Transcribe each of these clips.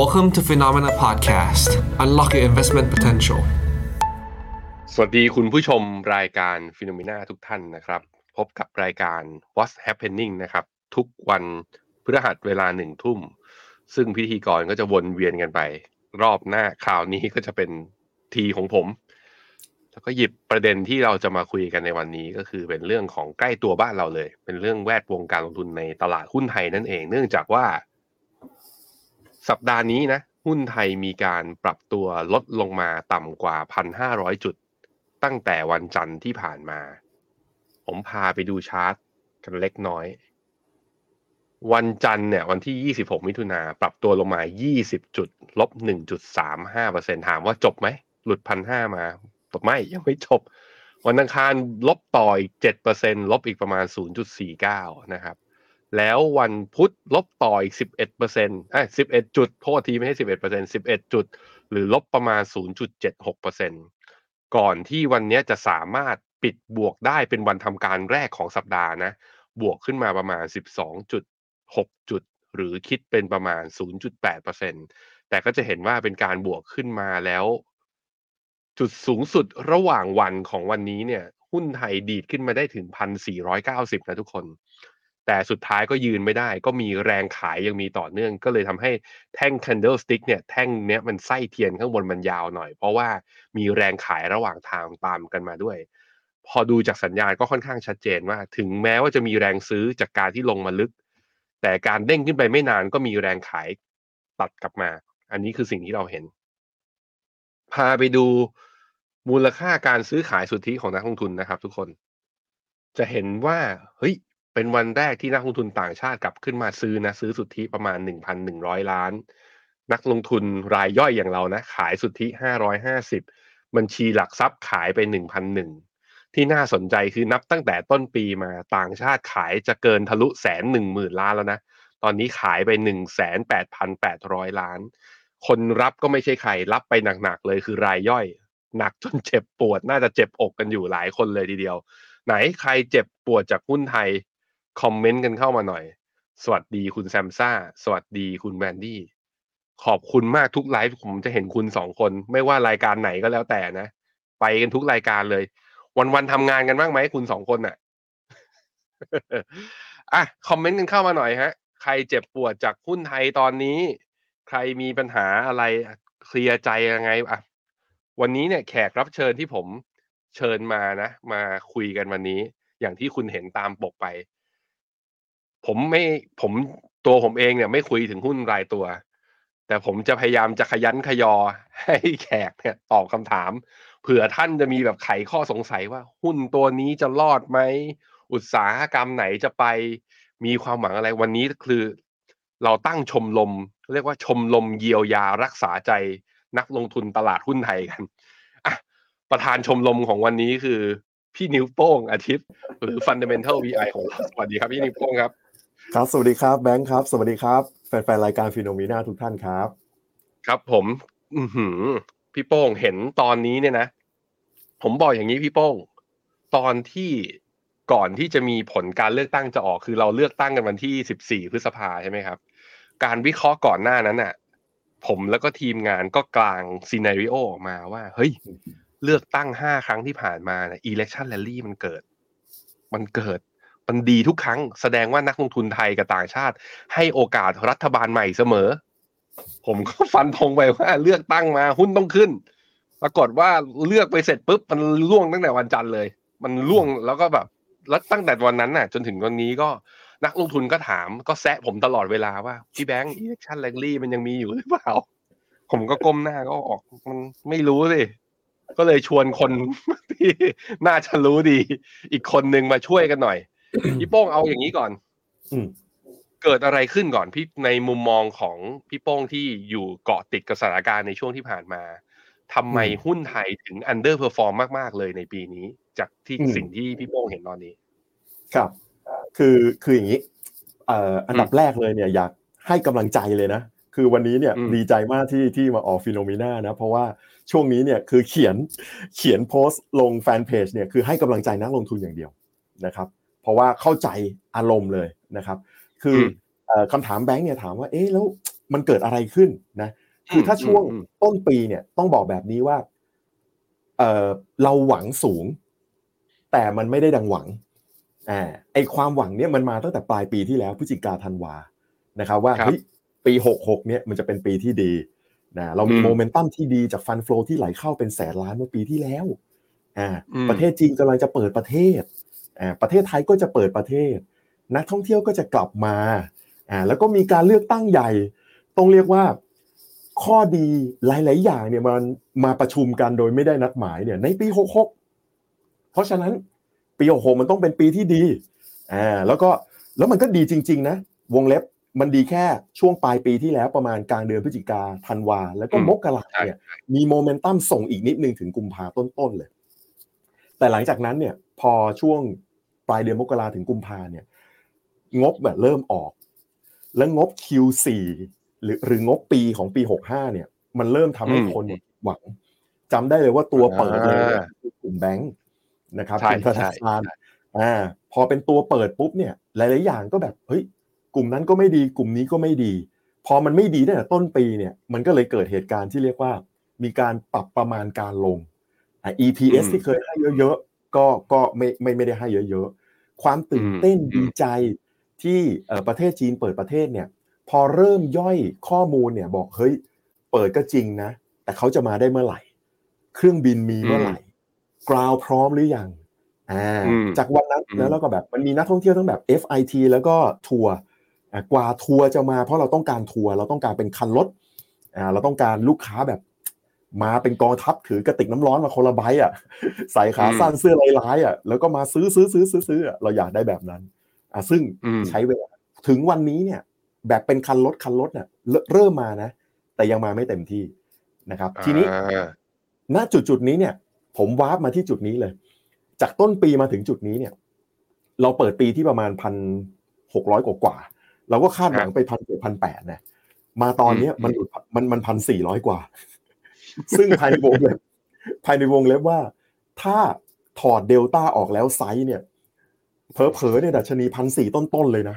Welcome to Phenomena Podcast. Unlock your investment potential. สวัสดีคุณผู้ชมรายการฟิโนเมนาทุกท่านนะครับ พบกับรายการ What's Happening นะครับ ทุกวันพฤหัสเวลาหนึ่งทุ่ม ซึ่งพิธีกรก็จะวนเวียนกันไป รอบหน้าคราวนี้ก็จะเป็นทีของผม แล้วก็หยิบประเด็นที่เราจะมาคุยกันในวันนี้ก็คือเป็นเรื่องของใกล้ตัวบ้านเราเลย เป็นเรื่องแวดวงการลงทุนในตลาดหุ้นไทยนั่นเอง เนื่องจากว่า สัปดาห์นี้นะ หุ้นไทยมีการปรับตัวลดลงมาต่ำกว่า 1,500 จุด ตั้งแต่วันจันทร์ที่ผ่านมา ผมพาไปดูชาร์ตกันเล็กน้อย วันจันทร์เนี่ยวันที่ 26 มิถุนาปรับตัวลงมา 20 จุดลบ 1.35%ถามว่าจบไหม หลุด 1,500 มาตบไม่ยังไม่จบ วันอังคารลบต่ออีก 7%ลบอีกประมาณ 0.49 นะครับ แล้ววันพุธลบต่ออีก 11%เอ้ย11 จุด โทษทีไม่ใช่ 11% 11 จุด หรือลบประมาณ 0.76%ก่อนที่วันนี้จะสามารถปิดบวกได้เป็นวันทำการแรกของสัปดาห์นะ บวกขึ้นมาประมาณ 12.6 จุด หรือคิดเป็นประมาณ 0.8%แต่ก็จะเห็นว่าเป็นการบวกขึ้นมาแล้ว จุดสูงสุดระหว่างวันของวันนี้เนี่ย หุ้นไทยดีดขึ้นมาได้ถึง 1,490 นะทุกคน แต่สุดท้ายก็ยืนไม่ได้ ก็มีแรงขายยังมีต่อเนื่อง ก็เลยทำให้แท่ง candlestick เนี่ยแท่งเนี้ยมันไส้เทียนข้างบนมันยาวหน่อย เพราะว่ามีแรงขายระหว่างทางตามกันมาด้วย พอดูจากสัญญาณก็ค่อนข้างชัดเจนว่า ถึงแม้ว่าจะมีแรงซื้อจากการที่ลงมาลึก แต่การเด้งขึ้นไปไม่นานก็มีแรงขายตัดกลับมา อันนี้คือสิ่งที่เราเห็น พาไปดูมูลค่าการซื้อขายสุทธิของนักลงทุนนะครับ ทุกคน จะเห็นว่าเฮ้ย เป็นวันแรกที่นักลงทุนต่างชาติกลับขึ้นมาซื้อนะซื้อสุทธิประมาณ 1,100 ล้าน นักลงทุนรายย่อยอย่างเรานะ ขายสุทธิ 550 บัญชีหลักทรัพย์ขายไป 1,001 ที่น่าสนใจคือนับตั้งแต่ต้นปีมาต่างชาติขายจะเกินทะลุแสนหนึ่งหมื่นล้านแล้วนะ ตอนนี้ขายไป 1,8,800 ล้าน คนรับก็ไม่ใช่ใครรับไปหนักๆเลยคือรายย่อย หนักจนเจ็บปวดน่าจะเจ็บอกกันอยู่หลายคนเลยทีเดียว ไหนใครเจ็บปวดจากหุ้นไทย คอมเมนต์กันเข้ามาหน่อย สวัสดีคุณแซมซ่า สวัสดีคุณแวนดี้ ขอบคุณมากทุกไลฟ์ผมจะเห็นคุณสองคน ไม่ว่ารายการไหนก็แล้วแต่นะ ไปกันทุกรายการเลย วันๆทำงานกันบ้างไหมคุณสองคนน่ะอะคอมเมนต์กันเข้ามาหน่อยฮะ ใครเจ็บปวดจากหุ้นไทยตอนนี้ ใครมีปัญหาอะไรเคลียร์ใจยังไงอะวันนี้เนี่ยแขกรับเชิญที่ผมเชิญมานะ มาคุยกันวันนี้ อย่างที่คุณเห็นตามปกไป ผมไม่ผมตัวผมเองเนี่ยไม่คุยถึงหุ้นรายตัว แต่ผมจะพยายามจะขยันขยอให้แขกเนี่ยตอบคำถาม เผื่อท่านจะมีแบบไขข้อสงสัยว่า หุ้นตัวนี้จะรอดไหม อุตสาหกรรมไหนจะไปมีความหวังอะไรวันนี้คือ เราตั้งชมรมเรียกว่าชมรมเยียวยารักษาใจนักลงทุนตลาดหุ้นไทยกันอะประธานชมรมของวันนี้คือพี่นิ้วโป้งอาทิตย์ หรือ Fundamental VI ของเราสวัสดีครับพี่นิ้วโป้งครับ ครับสวัสดีครับแบงค์ครับ สวัสดีครับแฟนๆรายการฟิโนมีนาทุกท่านครับ ครับผม อืพี่โป้งเห็นตอนนี้เนี่ยนะ ผมบอกอย่างนี้พี่โป้ง ตอนที่ก่อนที่จะมีผลการเลือกตั้งจะออกคือเราเลือกตั้งกันวันที่14พฤษภาใช่ไหมครับ การวิเคราะห์ก่อนหน้านั้นน่ะ ผมแล้วก็ทีมงานก็กลางซีนารีโอออกมาว่า เฮ้ย เลือกตั้ง5ครั้งที่ผ่านมาเนี่ย election rally มันเกิด มันเกิด มันดีทุกครั้ง แสดงว่านักลงทุนไทยกับต่างชาติ ให้โอกาสรัฐบาลใหม่เสมอ ผมก็ฟันธงไปว่าเลือกตั้งมาหุ้นต้องขึ้น ปรากฏว่าเลือกไปเสร็จปุ๊บมันล่วงตั้งแต่วันจันทร์เลย มันล่วงแล้วก็แบบแล้วตั้งแต่วันนั้นน่ะ จนถึงวันนี้ก็นักลงทุนก็ถามก็แซะผมตลอดเวลาว่าพี่แบงค์ election rally มันยังมีอยู่หรือเปล่า ผมก็ก้มหน้าก็ออกมันไม่รู้สิก็เลยชวนคนที่น่าจะรู้ดี อีกคนนึงมาช่วยกันหน่อย พี่โป้งเอาอย่างนี้ก่อนอืมเกิดอะไรขึ้นก่อนพี่ในมุมมองของพี่โป้งที่อยู่เกาะติดกับสถานการณ์ในช่วงที่ผ่านมาทำไมหุ้นไทยถึง under perform มาก ๆ เลยในปีนี้ จากที่สิ่งที่พี่โป้งเห็นตอนนี้ ครับ คือคืออย่างนี้เอ่ออันดับแรกเลยเนี่ยอยากให้กำลังใจเลยนะ คือวันนี้เนี่ยอืมดีใจมากที่ที่มาออกฟิโนมิน่านะ เพราะว่าช่วงนี้เนี่ยคือเขียนเขียนโพสต์ลงแฟนเพจเนี่ยคือให้กำลังใจนักลงทุนอย่างเดียวนะครับ เพราะว่าเข้าใจอารมณ์เลยนะครับ คืออมเอ่อคำถามแบงค์เนี่ยถามว่าเอ๊ะแล้วมันเกิดอะไรขึ้นนะคือถ้าช่วงอืมต้นปีเนี่ยต้องบอกแบบนี้ว่าเออเราหวังสูง แต่มันไม่ได้ดังหวังอ่าไอความหวังเนี่ยมันมาตั้งแต่ปลายปีที่แล้วพฤศจิกาธันวานะครับว่าครับเฮ้ยปีหกหกเนี่ยมันจะเป็นปีที่ดีนะเรามีอืมโมเมนตัมที่ดีจากฟันฟลอที่ไหลเข้าเป็นแสนล้านเมื่อปีที่แล้วอ่าอืมประเทศจีนกำลังจะเปิดประเทศอ่า ประเทศไทยก็จะเปิดประเทศ นักท่องเที่ยวก็จะกลับมาอ่าแล้วก็มีการเลือกตั้งใหญ่ ต้องเรียกว่าข้อดีหลาย ๆ อย่างเนี่ยมันมาประชุมกันโดยไม่ได้นัดหมายเนี่ยในปี 66 เพราะฉะนั้นปี66มันต้องเป็นปีที่ดีอ่าแล้วก็แล้วมันก็ดีจริง ๆ นะ วงเล็บมันดีแค่ช่วงปลายปีที่แล้วประมาณกลางเดือนพฤศจิกาธันวา แล้วก็อืมมกราเนี่ยมีโมเมนตัมส่งอีกนิดนึงถึงกุมภาต้น ๆ เลย แต่หลังจากนั้นเนี่ยพอช่วง ปลายเดือนมกราถึงกุมภาเนี่ย งบแบบเริ่มออก แล้วงบ Q4 หรือหรืองบปีของปี 65 เนี่ย มันเริ่มทำให้อืมคนหวังจำได้เลยว่าตัวเปิดเลยเนี่ยอ่าคือกลุ่มแบงค์นะครับใช่กลุ่มธนาคารใช่อ่า พอเป็นตัวเปิดปุ๊บเนี่ย หลาย ๆ อย่างก็แบบเฮ้ยกลุ่มนั้นก็ไม่ดี กลุ่มนี้ก็ไม่ดี พอมันไม่ดีตั้งแต่ต้นปีเนี่ย มันก็เลยเกิดเหตุการณ์ที่เรียกว่า มีการปรับประมาณการลงอ่า EPS อืมที่เคยให้เยอะ ๆ ก็ก็ไม่ไม่ไม่ได้ให้เยอะๆ ความตื่นเต้นอืมดีใจที่เอ่อประเทศจีนเปิดประเทศเนี่ย พอเริ่มย่อยข้อมูลเนี่ยบอกเฮ้ยเปิดก็จริงนะ แต่เขาจะมาได้เมื่อไหร่ เครื่องบินมีเมื่อไหร่กราวพร้อมหรือยังอ่าอืมจากวันนั้นอืมแล้วเราก็แบบมันมีนักท่องเที่ยวทั้งแบบ FIT แล้วก็ทัวร์อ่ากว่าทัวร์จะมาเพราะเราต้องการทัวร์เราต้องการเป็นคันรถอ่าเราต้องการลูกค้าแบบ มาเป็นกองทัพถือกระติกน้ำร้อนมาคนละใบอะ ใส่ขาสั้นเสื้อลายๆอะแล้วก็มาซื้อซื้อซื้อซื้อซื้ออะเราอยากได้แบบนั้น อะซึ่งอืมใช้เวลาถึงวันนี้เนี่ย แบบเป็นคันรถคันรถเนี่ยเริ่มเริ่มมานะ แต่ยังมาไม่เต็มที่นะครับ ทีนี้อ่าณจุดจุดๆนี้เนี่ย ผมวาร์ปมาที่จุดนี้เลย จากต้นปีมาถึงจุดนี้เนี่ย เราเปิดปีที่ประมาณพันหกร้อยกว่าๆเราก็คาดหวังไปพันเจ็ดพันแปดนะมาตอนเนี้ยอืมมันหลุดมันมันพันสี่ร้อยกว่า ซึ่งภายในวงเล็บภายในวงเล็บว่า ถ้าถอดเดลต้าออกแล้วไซร้เนี่ยเผลอๆเนี่ยดัชนีพันสี่ต้นๆเลยนะ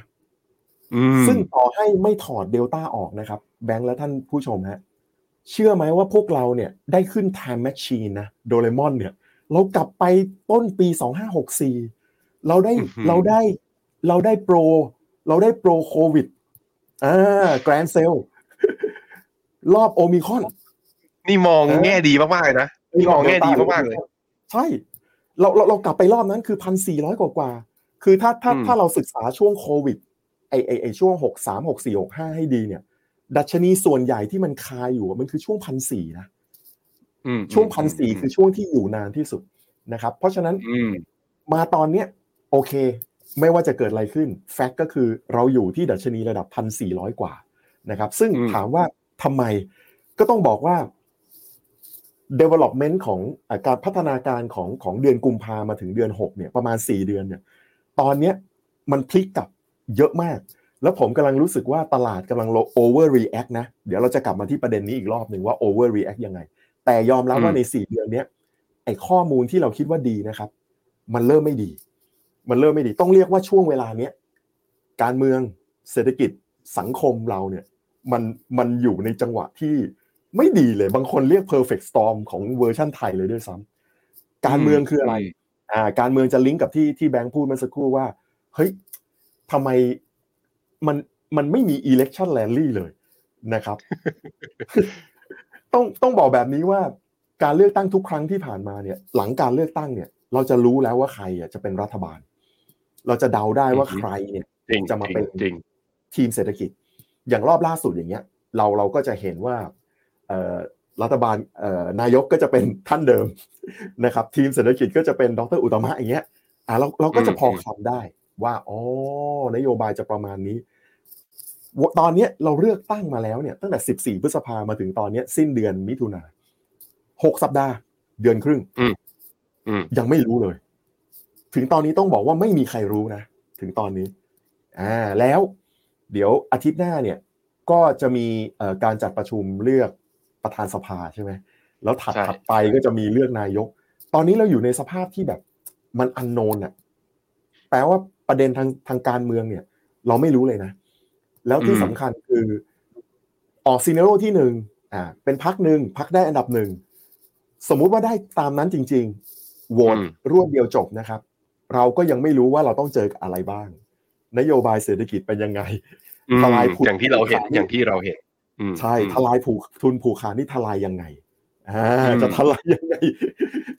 อืมซึ่งต่อให้ไม่ถอดเดลต้าออกนะครับ แบงค์และท่านผู้ชมฮะเชื่อไหมว่าพวกเราเนี่ย ได้ขึ้น time machine นะโดเรมอนเนี่ย เรากลับไปต้นปี2564เราได้อื้อหือเราได้เราได้โปร เราได้โปรโควิดอ่าแกรนเซลรอบโอมิคอน นี่มองเออแง่ดีมากๆเลยนะนี่มองแง่ดีมากๆเลย ใช่ เราเราเรากลับไปรอบนั้นคือพันสี่ร้อยกว่ากว่าๆคือถ้าถ้าอืมถ้าเราศึกษาช่วงโควิดไอไอไอช่วงหกสามหกสี่หกห้าให้ดีเนี่ย ดัชนีส่วนใหญ่ที่มันคาอยู่อะมันคือช่วงพันสี่นะอืมช่วงพันสี่คือช่วงที่อยู่นานที่สุดนะครับ เพราะฉะนั้นอืมมาตอนเนี้ยโอเค ไม่ว่าจะเกิดอะไรขึ้น แฟกต์ก็คือเราอยู่ที่ดัชนีระดับพันสี่ร้อยกว่านะครับ ซึ่งอืมถามว่าทำไมก็ต้องบอกว่า development ของอาการพัฒนาการของของเดือนกุมภามาถึงเดือนหกเนี่ยประมาณสี่เดือนเนี่ยตอนเนี้ยมันพลิกกลับเยอะมาก แล้วผมกำลังรู้สึกว่าตลาดกำลัง over react นะ เดี๋ยวเราจะกลับมาที่ประเด็นนี้อีกรอบหนึ่งว่า over react ยังไง แต่ยอมรับว่าอืมในสี่เดือนเนี้ยไอ้ข้อมูลที่เราคิดว่าดีนะครับ มันเริ่มไม่ดี มันเริ่มไม่ดี ต้องเรียกว่าช่วงเวลาเนี้ยการเมืองเศรษฐกิจสังคมเราเนี่ยมันมันอยู่ในจังหวะที่ ไม่ดีเลย บางคนเรียก perfect storm ของเวอร์ชั่นไทยเลยด้วยซ้ำการเมืองคืออะไร อ่า การเมืองจะลิงก์กับที่ที่แบงค์พูดเมื่อสักครู่ว่า เฮ้ยทำไมมันมันไม่มี election rally เลยนะครับ ต้องต้องบอกแบบนี้ว่าการเลือกตั้งทุกครั้งที่ผ่านมาเนี่ย หลังการเลือกตั้งเนี่ย เราจะรู้แล้วว่าใครอะจะเป็นรัฐบาล เราจะเดาได้ว่าอือฮึใครเนี่ยจริงจะมาเป็นจริงทีมเศรษฐกิจ อย่างรอบล่าสุดอย่างเงี้ย เราเราก็จะเห็นว่าเอ่อ รัฐบาลเอ่อนายกก็จะเป็นท่านเดิมนะครับ ทีมเศรษฐกิจก็จะเป็นดรอุตตมะอย่างเงี้ยอ่าเราเราก็จะพอคำได้ว่าอ๋อนโยบายจะประมาณนี้วตอนเนี้ยเราเลือกตั้งมาแล้วเนี่ยตั้งแต่ 14 พฤษภามาถึงตอนเนี้ยสิ้นเดือนมิถุนาหกสัปดาห์ เดือนครึ่งอืมยังไม่รู้เลย ถึงตอนนี้ต้องบอกว่าไม่มีใครรู้นะ ถึงตอนนี้อ่าแล้ว เดี๋ยวอาทิตย์หน้าเนี่ย ก็จะมีเอ่อการจัดประชุมเลือก ประธานสภาใช่ไหมแล้วถัดใช่ถัดไปก็จะมีเลือกนายก ตอนนี้เราอยู่ในสภาพที่แบบมันอันโนนอะแปลว่าประเด็นทางทางการเมืองเนี่ย เราไม่รู้เลยนะ แล้วที่สำคัญคือออกซีเนโรที่หนึ่งอ่าเป็นพักหนึ่งพักได้อันดับหนึ่งสมมุติว่าได้ตามนั้นจริงๆโหวตอืมรวดเดียวจบนะครับ เราก็ยังไม่รู้ว่าเราต้องเจอกับอะไรบ้าง นโยบายเศรษฐกิจเป็นยังไงอืมทลายทุนผูกขาดอย่างที่เราเห็นขาดอย่างที่เราเห็นอืม ใช่อืมทลายผูกทุนผูกขาดนี่ทลายยังไงอ่าอืมจะทลายยังไง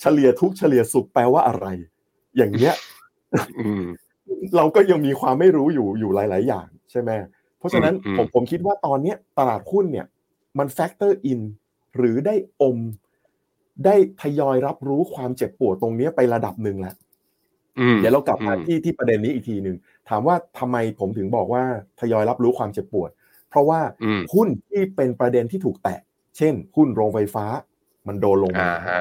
เฉลี่ยทุกข์เฉลี่ยสุขแปลว่าอะไร อย่างเงี้ยอืมเราก็ยังมีความไม่รู้อยู่อยู่หลาย ๆ อย่าง ใช่ไหมเพราะฉะนั้นอืมผมผมคิดว่าตอนเนี้ยตลาดหุ้นเนี่ย มัน factor in หรือได้อม ได้ทยอยรับรู้ความเจ็บปวดตรงเนี้ยไประดับหนึ่งแล้วอืมเดี๋ยวเรากลับมาอืมที่ที่ประเด็นนี้อีกทีหนึ่งถามว่าทำไมผมถึงบอกว่าทยอยรับรู้ความเจ็บปวด เพราะว่าอืมหุ้นที่เป็นประเด็นที่ถูกแตะ เช่น หุ้นโรงไฟฟ้า มันโดนลงมาอ่าฮะ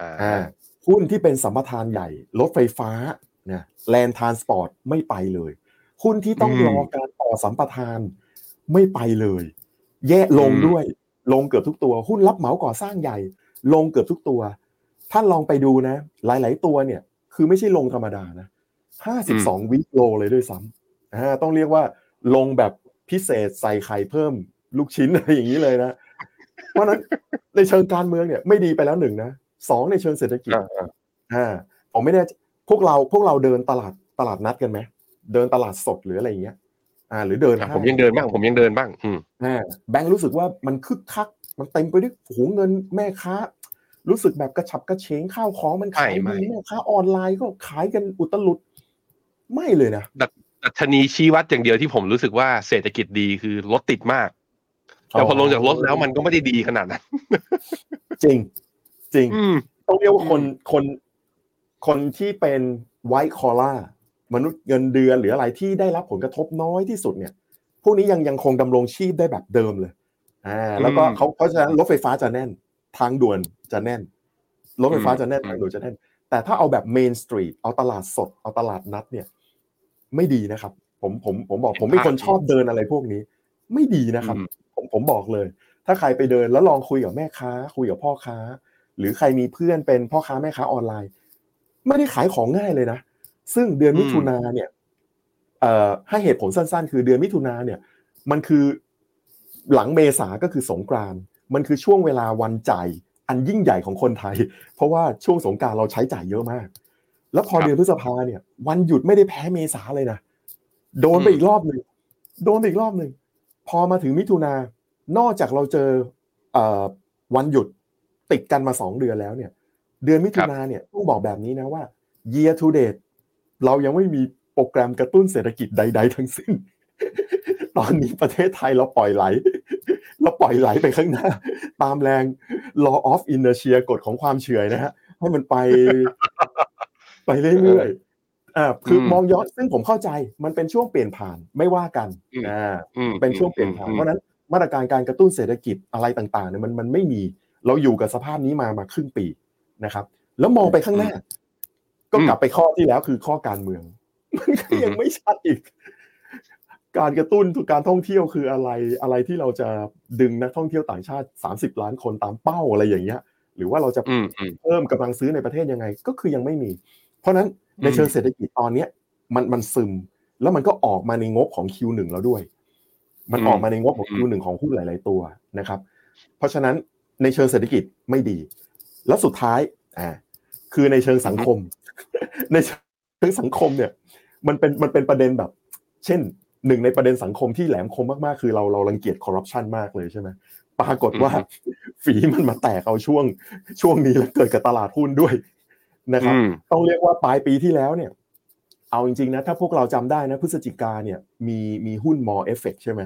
อ่าอ่าหุ้นที่เป็นสัมปทานใหญ่ รถไฟฟ้าเนี่ยแลนทานสปอร์ตไม่ไปเลย หุ้นที่ต้องรอการต่อสัมปทานไม่ไปเลย แย่ลงด้วย ลงเกือบทุกตัว หุ้นรับเหมาก่อสร้างใหญ่ ลงเกือบทุกตัว ท่านลองไปดูนะ หลาย ๆ ตัวเนี่ย คือไม่ใช่ลงธรรมดานะห้าสิบสองวิโลเลยด้วยซ้ำอ่าต้องเรียกว่าลงแบบ พิเศษใส่ไข่เพิ่มลูกชิ้นอะไรอย่างนี้เลยนะ เพราะฉะนั้นในเชิงการเมืองเนี่ยไม่ดีไปแล้วหนึ่งนะสองในเชิงเศรษฐกิจอ่าอ่าอ่าผมไม่แน่ใจพวกเราพวกเราเดินตลาดตลาดนัดกันไหมเดินตลาดสดหรืออะไรอย่างเงี้ย อ่า หรือเดินอะห้างผมยังเดินบ้างผมยังเดินบ้าง อืมอ่าแบงค์รู้สึกว่ามันคึกคัก มันเต็มไปด้วยโอ้โหเงินแม่ค้า รู้สึกแบบกระฉับกระเฉงข้าวของมันขายไม่ดีไม่แม่ค้าออนไลน์ก็ขายกันอุตลุด ไม่เลยนะ ดัชนีชี้วัดอย่างเดียวที่ผมรู้สึกว่าเศรษฐกิจดีคือรถติดมาก แต่พอลงจากรถแล้วมันก็ไม่ได้ดีขนาดนั้น จริง จริงอืมต้องเรียกว่าคนอืมคนคนที่เป็นไวท์คอล่ามนุษย์เงินเดือนหรืออะไรที่ได้รับผลกระทบน้อยที่สุดเนี่ย พวกนี้ยังยังคงดำรงชีพได้แบบเดิมเลย อ่า แล้วก็เขาเพราะฉะนั้นรถไฟฟ้าจะแน่น ทางด่วนจะแน่น รถไฟฟ้าจะแน่นอืมทางด่วนจะแน่น แต่ถ้าเอาแบบเมนสตรีทเอาตลาดสด เอาตลาดนัดเนี่ย ไม่ดีนะครับ ผมผมผมบอกผมเป็นคนชอบเดินอะไรพวกนี้ ไม่ดีนะครับอืมผมผมบอกเลย ถ้าใครไปเดินแล้วลองคุยกับแม่ค้า คุยกับพ่อค้า หรือใครมีเพื่อนเป็นพ่อค้าแม่ค้าออนไลน์ ไม่ได้ขายของง่ายเลยนะ ซึ่งเดือนมิถุนาเนี่ยเอ่อให้เหตุผลสั้น ๆ คือเดือนมิถุนาเนี่ย มันคือหลังเมษาก็คือสงกรานต์มันคือช่วงเวลาวันจ่ายอันยิ่งใหญ่ของคนไทย เพราะว่าช่วงสงกรารเราใช้จ่ายเยอะมาก แล้วพอครับเดือนพฤษภาเนี่ย วันหยุดไม่ได้แพ้เมษาเลยนะโดนไปอืมอีกรอบหนึ่งโดนไปอีกรอบหนึ่งพอมาถึงมิถุนานอกจากเราเจอเอ่อวันหยุดติดกันมาสองเดือนแล้วเนี่ย เดือนมิถุนาเนี่ยต้องบอกแบบนี้นะว่า year to date เรายังไม่มีโปรแกรมกระตุ้นเศรษฐกิจใด ๆ ทั้งสิ้น ตอนนี้ประเทศไทยเราปล่อยไหล เราปล่อยไหลไปข้างหน้า ตามแรง law of inertia กฎของความเฉื่อยนะฮะให้มันไป ไปเรื่อยๆอ่าคืออมมองย้อนซึ่งผมเข้าใจมันเป็นช่วงเปลี่ยนผ่านไม่ว่ากันอืมอ่าอืมเป็นช่วงเปลี่ยนผ่านเพราะฉะนั้นมาตรการการกระตุ้นเศรษฐกิจอะไรต่างๆเนี่ยมันมันไม่มีเราอยู่กับสภาพนี้มามาครึ่งปีนะครับ แล้วมองไปข้างหน้า ก็กลับไปข้อที่แล้วคือข้อการเมือง มันก็ยังไม่ชัดอีก การกระตุ้นการท่องเที่ยวคืออะไรอะไรที่เราจะดึงนักท่องเที่ยวต่างชาติ 30 ล้านคนตามเป้าอะไรอย่างเงี้ย หรือว่าเราจะอืมอืมเพิ่มกำลังซื้อในประเทศยังไง ก็คือยังไม่มี เพราะฉะนั้นในอืมเชิงเศรษฐกิจตอนเนี้ยมันมันซึม แล้วมันก็ออกมาในงบของ Q1 แล้วด้วย มันออกมาในงบของ Q1 ของหุ้นหลาย ๆ ตัวนะครับ เพราะฉะนั้นในเชิงเศรษฐกิจไม่ดี แล้วสุดท้ายอ่าคือในเชิงสังคม ในเชิงสังคมเนี่ย มันเป็นมันเป็นประเด็นแบบ เช่นหนึ่งในประเด็นสังคมที่แหลมคมมากๆ คือเราเรารังเกียจคอร์รัปชันมากเลยใช่ไหมปรากฏว่าฝีมันมาแตกเอาช่วงช่วงนี้แล้วเกิดกับตลาดหุ้นด้วย นะครับอืมต้องเรียกว่าปลายปีที่แล้วเนี่ย เอาจริงๆนะถ้าพวกเราจำได้นะพฤศจิกาเนี่ยมีมีหุ้นมอเอฟเฟกใช่ไหม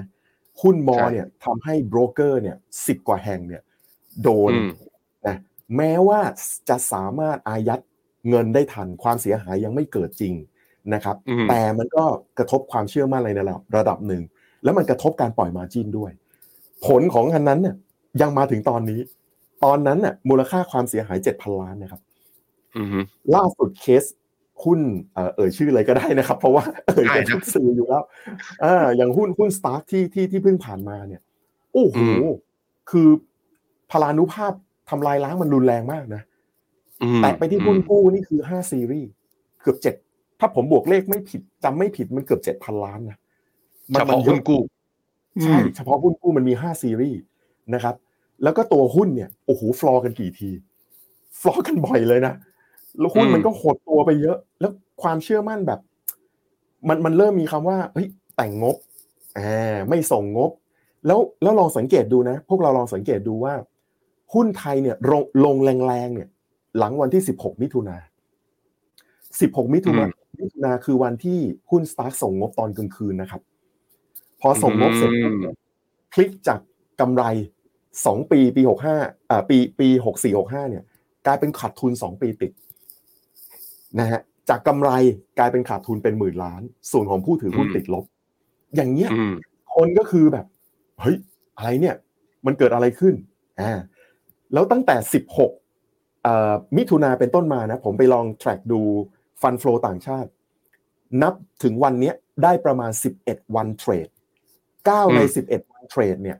หุ้นมอใช่เนี่ยทำให้โบรกเกอร์เนี่ยสิบกว่าแห่งเนี่ยโดนอืมนะแม้ว่าจะสามารถอายัดเงินได้ทันความเสียหายยังไม่เกิดจริงนะครับอืมแต่มันก็กระทบความเชื่อมั่นในระดับระดับหนึ่ง แล้วมันกระทบการปล่อย margin ด้วย ผลของอันนั้นเนี่ยยังมาถึงตอนนี้ ตอนนั้นน่ะมูลค่าความเสียหายเจ็ดพันล้านนะครับอืม ล่าสุดเคสหุ้นเอ่อเอ่ยชื่ออะไรก็ได้นะครับ เพราะว่าเอ่ยกันได้นะทุกสื่ออยู่แล้วอ่าอย่างหุ้นหุ้นสตาร์ทที่ที่ที่เพิ่งผ่านมาเนี่ยโอ้โหอืมคือพลานุภาพทำลายล้างมันรุนแรงมากนะอืมแตะไปที่หุ้นกู้นี่คือห้าซีรีส์เกือบเจ็ดถ้าผมบวกเลขไม่ผิดจำไม่ผิดมันเกือบเจ็ดพันล้านนะมัเฉมัพาะเยหุ้นกู้ใช่เฉพาะหุ้นกู้มันมี5ซีรีส์นะครับ แล้วก็ตัวหุ้นเนี่ยโอ้โหฟลอร์กันกี่ทีฟลอร์กันบ่อยเลยนะ แล้วหุ้นมันก็หดตัวไปเยอะ แล้วความเชื่อมั่นแบบ มันมันเริ่มมีคำว่าเฮ้ยแต่งงบอ่าไม่ส่งงบ แล้วแล้วลองสังเกตดูนะ พวกเราลองสังเกตดูว่า หุ้นไทยเนี่ยลงลงแรงๆเนี่ย หลังวันที่ 16 มิถุนา16 มิถุนามิถุนาคือวันที่หุ้นสตาร์คส่งงบตอนกลางคืนนะครับ พอส่งงบเสร็จคลิกจากกำไรสองปีปีหกห้าอ่าปีปีหกสี่หกห้าเนี่ย กลายเป็นขาดทุนสองปีติด นะฮะจากกำไรกลายเป็นขาดทุนเป็นหมื่นล้าน ส่วนของผู้ถือหุ้นติดลบ อย่างเงี้ยคนก็คือแบบเฮ้ยอะไรเนี่ย มันเกิดอะไรขึ้นอ่าแล้วตั้งแต่สิบหกมิถุนาเป็นต้นมานะ ผมไปลอง track ดูฟันฟลอต่างชาติ นับถึงวันนี้ได้ประมาณ 11 วันเทรด9ใน 11 วันเทรดเนี่ย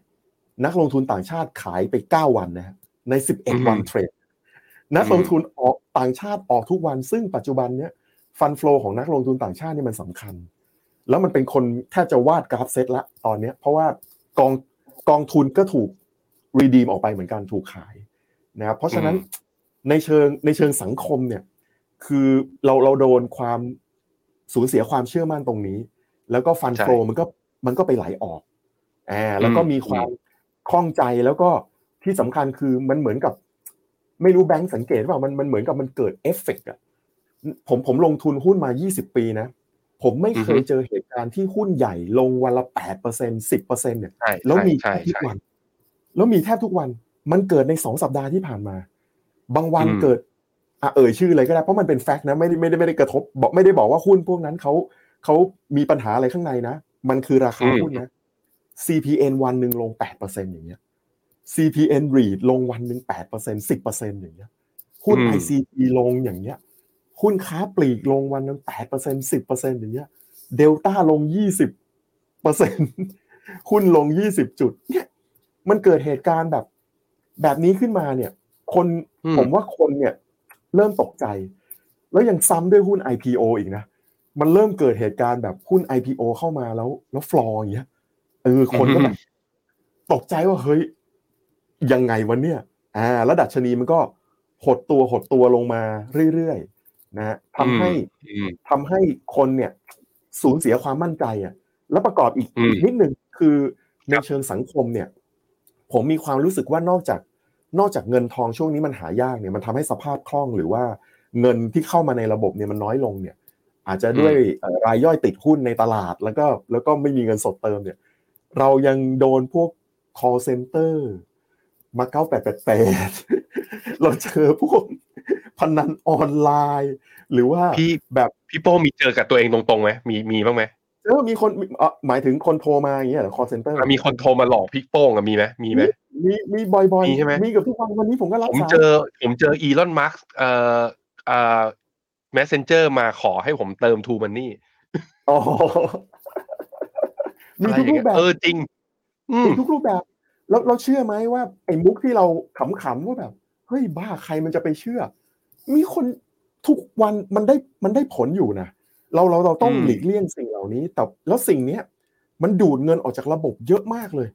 นักลงทุนต่างชาติขายไป 9 วันนะใน 11 วันเทรด นักลงทุนออกต่างชาติออกทุกวัน ซึ่งปัจจุบันเนี้ยฟันฟลอของนักลงทุนต่างชาตินี่มันสำคัญ แล้วมันเป็นคนแทบจะวาดกราฟเซตละตอนนี้เพราะว่ากองกองทุนก็ถูกรีดีมออกไปเหมือนกันถูกขายนะครับเพราะฉะนั้นในเชิงในเชิงสังคมเนี่ย คือเราเราโดนความสูญเสียความเชื่อมั่นตรงนี้ แล้วก็ fund flow มันก็มันก็ไปไหลออกอ่าแล้วก็มีความข้องใจแล้วก็ที่สำคัญคือมันเหมือนกับ ไม่รู้แบงค์สังเกตว่ามันมันเหมือนกับมันเกิดเอฟเฟกต์อะผมผมลงทุนหุ้นมา 20 ปีนะ ผมไม่เคยเจอเหตุการณ์ที่หุ้นใหญ่ลงวันละแปดเปอร์เซ็นสิบเปอร์เซ็นเนี่ยแล้วมีแทบทุกวัน แล้วมีแทบทุกวันมันเกิดในสองสัปดาห์ที่ผ่านมา บางวันเกิดอะเอ่ยชื่อเลยก็ได้เพราะมันเป็นแฟกต์นะไม่ได้ไม่ได้ไม่ได้กระทบบอกไม่ได้บอกว่าหุ้นพวกนั้นเขาเขามีปัญหาอะไรข้างในนะ มันคือราคาหุ้นนะ CPN วันหนึ่งลงแปดเปอร์เซ็นอย่างเงี้ย CPN REIT ลงวันหนึ่งแปดเปอร์เซ็นสิบเปอร์เซ็นอย่างเงี้ยหุ้น ICT ลงอย่างเงี้ยหุ้นค้าปลีกลงวันหนึ่งแปดเปอร์เซ็นสิบเปอร์เซ็นอย่างเงี้ยเดลต้าลงยี่สิบเปอร์เซ็นหุ้นลงยี่สิบจุดเนี่ยมันเกิดเหตุการณ์แบบ แบบนี้ขึ้นมาเนี่ย คนผมว่าคนเนี่ย เริ่มตกใจ แล้วยังซ้ำด้วยหุ้น IPO อีกนะมันเริ่มเกิดเหตุการณ์แบบหุ้น IPO เข้ามาแล้ว แล้วฟลอร์อย่างเงี้ยเออคนก็แบบตกใจว่าเฮ้ย ยังไงวันเนี้ยอ่าแล้วดัชนีมันก็หดตัวหดตัวลงมาเรื่อยๆนะทำให้ทำให้คนเนี่ยสูญเสียความมั่นใจอะ แล้วประกอบอีกนิดหนึ่งคือในเชิงสังคมเนี่ย ผมมีความรู้สึกว่านอกจาก นอกจากเงินทองช่วงนี้มันหายากเนี่ยมันทำให้สภาพคล่องหรือว่าเงินที่เข้ามาในระบบเนี่ยมันน้อยลงเนี่ย อาจจะด้วยรายย่อยติดหุ้นในตลาดแล้วก็แล้วก็ไม่มีเงินสดเติมเนี่ย เรายังโดนพวก call center มาเก้าแปดแปดแปดเราเจอพวกพนันออนไลน์ หรือว่าพี่แบบพี่โป้มีเจอกับตัวเองตรงๆไหมมีมีบ้างไหมเออมีคนหมายถึงคนโทรมาอย่างเงี้ยเหรอ call center มีคนโทรมาหลอกพี่โป้งอะมีไหมมีไหมมีมีบ่อยๆมีใช่ไหมมีกับทุกวันวันนี้ผมก็รับผมเจอผมเจออีลอนมาร์กเอ่อเอ่อ messenger มาขอให้ผมเติมทูมันนี่อ๋อมีทุกรูปแบบเออจริงมีทุกรูปแบบ แล้วเราเชื่อไหมว่าไอ้มุกที่เราขำๆว่าแบบเฮ้ยบ้าใครมันจะไปเชื่อ มีคนทุกวันมันได้มันได้ผลอยู่นะเราเราเราต้องหลีกเลี่ยงสิ่งเหล่านี้ แต่แล้วสิ่งเนี้ยมันดูดเงินออกจากระบบเยอะมากเลย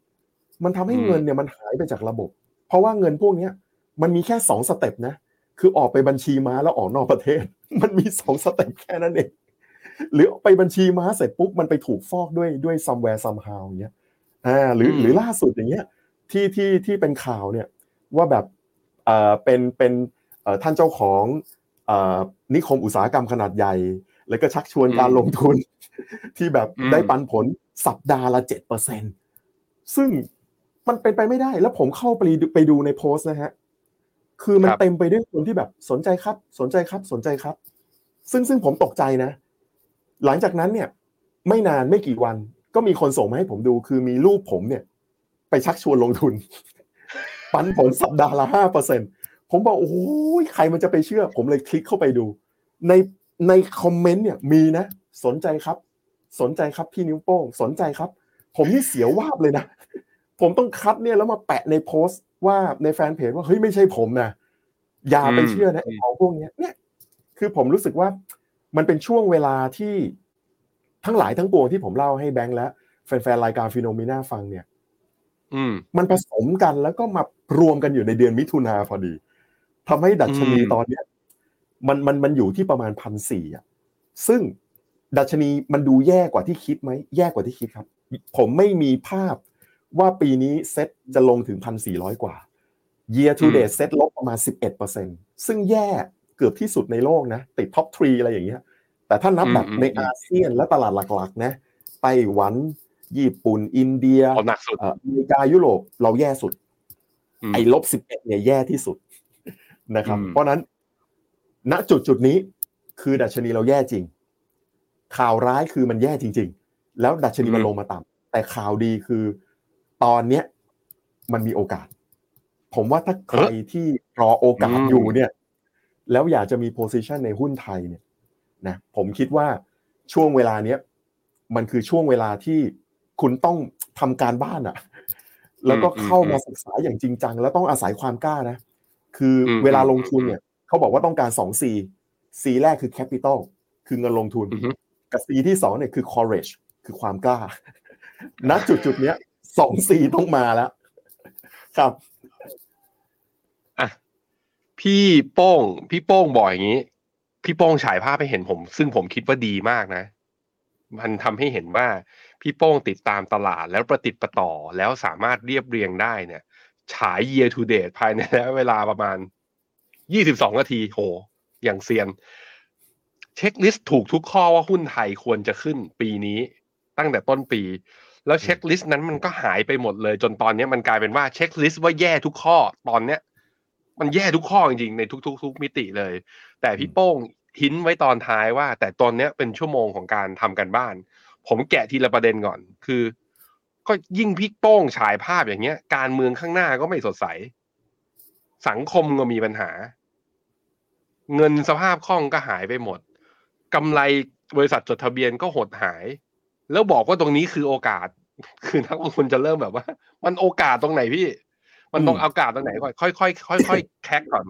มันทำให้เงินเนี่ยมันหายไปจากระบบ เพราะว่าเงินพวกเนี้ยมันมีแค่สอง step นะ คือออกไปบัญชีม้าแล้วออกนอกประเทศ มันมีสอง step แค่นั้นเอง หรือไปบัญชีม้าเสร็จปุ๊บมันไปถูกฟอกด้วยด้วย somewhere somehow อย่างเงี้ย อ่า หรือหรือล่าสุดอย่างเงี้ย ที่ที่ที่เป็นข่าวเนี่ยว่าแบบเอ่อเป็นเป็นเอ่อท่านเจ้าของเอ่อนิคมอุตสาหกรรมขนาดใหญ่ แล้วก็ชักชวนการลงทุน ที่แบบได้ปันผลสัปดาห์ละเจ็ดเปอร์เซ็นซึ่งมันเป็นไปไม่ได้ แล้วผมเข้าไปไปดูในโพสต์นะฮะคือมันเต็มไปด้วยคนที่แบบสนใจครับ สนใจครับสนใจครับ ซึ่งซึ่งผมตกใจนะ หลังจากนั้นเนี่ย ไม่นานไม่กี่วันก็มีคนส่งมาให้ผมดู คือมีรูปผมเนี่ย ไปชักชวนลงทุน ปันผลสัปดาห์ละห้าเปอร์เซ็นผมบอกโอ้ยใครมันจะไปเชื่อ ผมเลยคลิกเข้าไปดู ในในคอมเมนต์เนี่ยมีนะ สนใจครับ สนใจครับพี่นิ้วโป้ง สนใจครับ ผมนี่เสียววาบเลยนะ ผมต้องคัดเนี่ยแล้วมาแปะในโพสต์ว่าในแฟนเพจว่าเฮ้ยไม่ใช่ผมนะอย่าไปเชื่อนะของพวกนี้เนี่ย คือผมรู้สึกว่ามันเป็นช่วงเวลาที่ทั้งหลายทั้งปวงที่ผมเล่าให้แบงค์แล้วแฟนๆรายการฟิโนเมนาฟังเนี่ยอื มมันผสมกันแล้วก็มารวมกันอยู่ในเดือนมิถุนาพอดีทำให้ดัชนีอืมตอนเนี้ย มันมันมันอยู่ที่ประมาณพันสี่อะ ซึ่งดัชนีมันดูแย่กว่าที่คิดไหมแย่กว่าที่คิดครับ ผมไม่มีภาพว่าปีนี้เซ็ตจะลงถึงพันสี่ร้อยกว่า year to date SET ลบประมาณสิบเอ็ดเปอร์เซ็นซึ่งแย่เกือบที่สุดในโลกนะ ติด top three อะไรอย่างเงี้ย แต่ถ้านับแบบอืมในอืมอาเซียนและตลาดหลักๆ นะไต้หวัน ญี่ปุ่น อินเดียเอาหมดสุดเอ่ออเมริกายุโรปเราแย่สุดอืมไอ้ลบสิบเอ็ดเนี่ยแย่ที่สุดนะครับอืมเพราะฉะนั้น ณจุดจุดนี้คือดัชนีเราแย่จริง ข่าวร้ายคือมันแย่จริง ๆ แล้วดัชนีมันลงมาต่ำแต่ข่าวดีคือตอนเนี้ยมันมีโอกาส ผมว่าถ้าใครที่รอโอกาสอยู่เนี่ย แล้วอยากจะมีโพซิชันในหุ้นไทยเนี่ยนะผมคิดว่าช่วงเวลาเนี้ยมันคือช่วงเวลาที่ คุณต้องทำการบ้านอะแล้วก็เข้ามาศึกษาอย่างจริงจัง แล้วต้องอาศัยความกล้านะ คืออมเวลาลงทุนเนี่ยเขาบอกว่าต้องการสอง C C แรกคือ capital คือเงินลงทุนอือฮึกับ C ที่สองเนี่ยคือ courage คือความกล้าณจุดจุดๆเนี้ยสอง C ต้องมาแล้ว ครับอะพี่โป้ง พี่โป้งบอกอย่างนี้ พี่โป้งฉายภาพให้เห็นผม ซึ่งผมคิดว่าดีมากนะ มันทำให้เห็นว่า พี่โป้งติดตามตลาดแล้วประติดประต่อแล้วสามารถเรียบเรียงได้เนี่ย ฉาย year to date ภายในระยะเวลาประมาณ 22 นาทีโห อย่างเซียน checklist ถูกทุกข้อว่าหุ้นไทยควรจะขึ้นปีนี้ตั้งแต่ต้นปี แล้ว checklist นั้นมันก็หายไปหมดเลย จนตอนนี้มันกลายเป็นว่า checklist ว่าแย่ทุกข้อตอนเนี้ย มันแย่ทุกข้อจริงๆในทุกๆทุกมิติเลย แต่พี่โป้งทิ้นไว้ตอนท้ายว่า แต่ตอนเนี้ยเป็นชั่วโมงของการทำการบ้าน ผมแกะทีละประเด็นก่อน คือ ก็ยิ่งพี่โป้งฉายภาพอย่างเงี้ย การเมืองข้างหน้าก็ไม่สดใส สังคมก็มีปัญหา เงินสภาพคล่องก็หายไปหมดกำไรบริษัทจดทะเบียนก็หดหาย แล้วบอกว่าตรงนี้คือโอกาส คือนักลงทุนจะเริ่มแบบว่า มันโอกาสตรงไหนพี่ มันต้องอืมเอาโอกาสตรงไหนก่อนค่อยค่อยค่อยค่อยๆแคกก่อน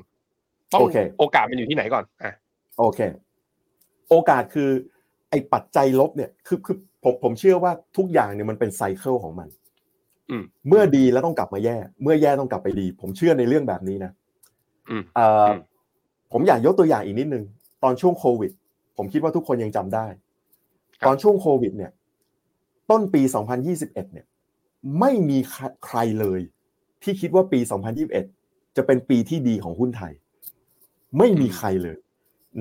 ต้องโอเคโอกาสมันอยู่ที่ไหนก่อนอะโอเค โอกาสคือไอ้ปัจจัยลบเนี่ยคือคือผมผมเชื่อว่าทุกอย่างเนี่ยมันเป็นไซเคิลของมันอืมเมื่อดีแล้วต้องกลับมาแย่ เมื่อแย่ต้องกลับไปดี ผมเชื่อในเรื่องแบบนี้นะอืมเอ่ออมผมอยากยกตัวอย่างอีกนิดนึง ตอนช่วงโควิด ผมคิดว่าทุกคนยังจำได้ครับตอนช่วงโควิด เนี่ย ต้นปี 2021 เนี่ย ไม่มีใครเลย ที่คิดว่าปี 2021 จะเป็นปีที่ดีของหุ้นไทย ไม่มีใครเลย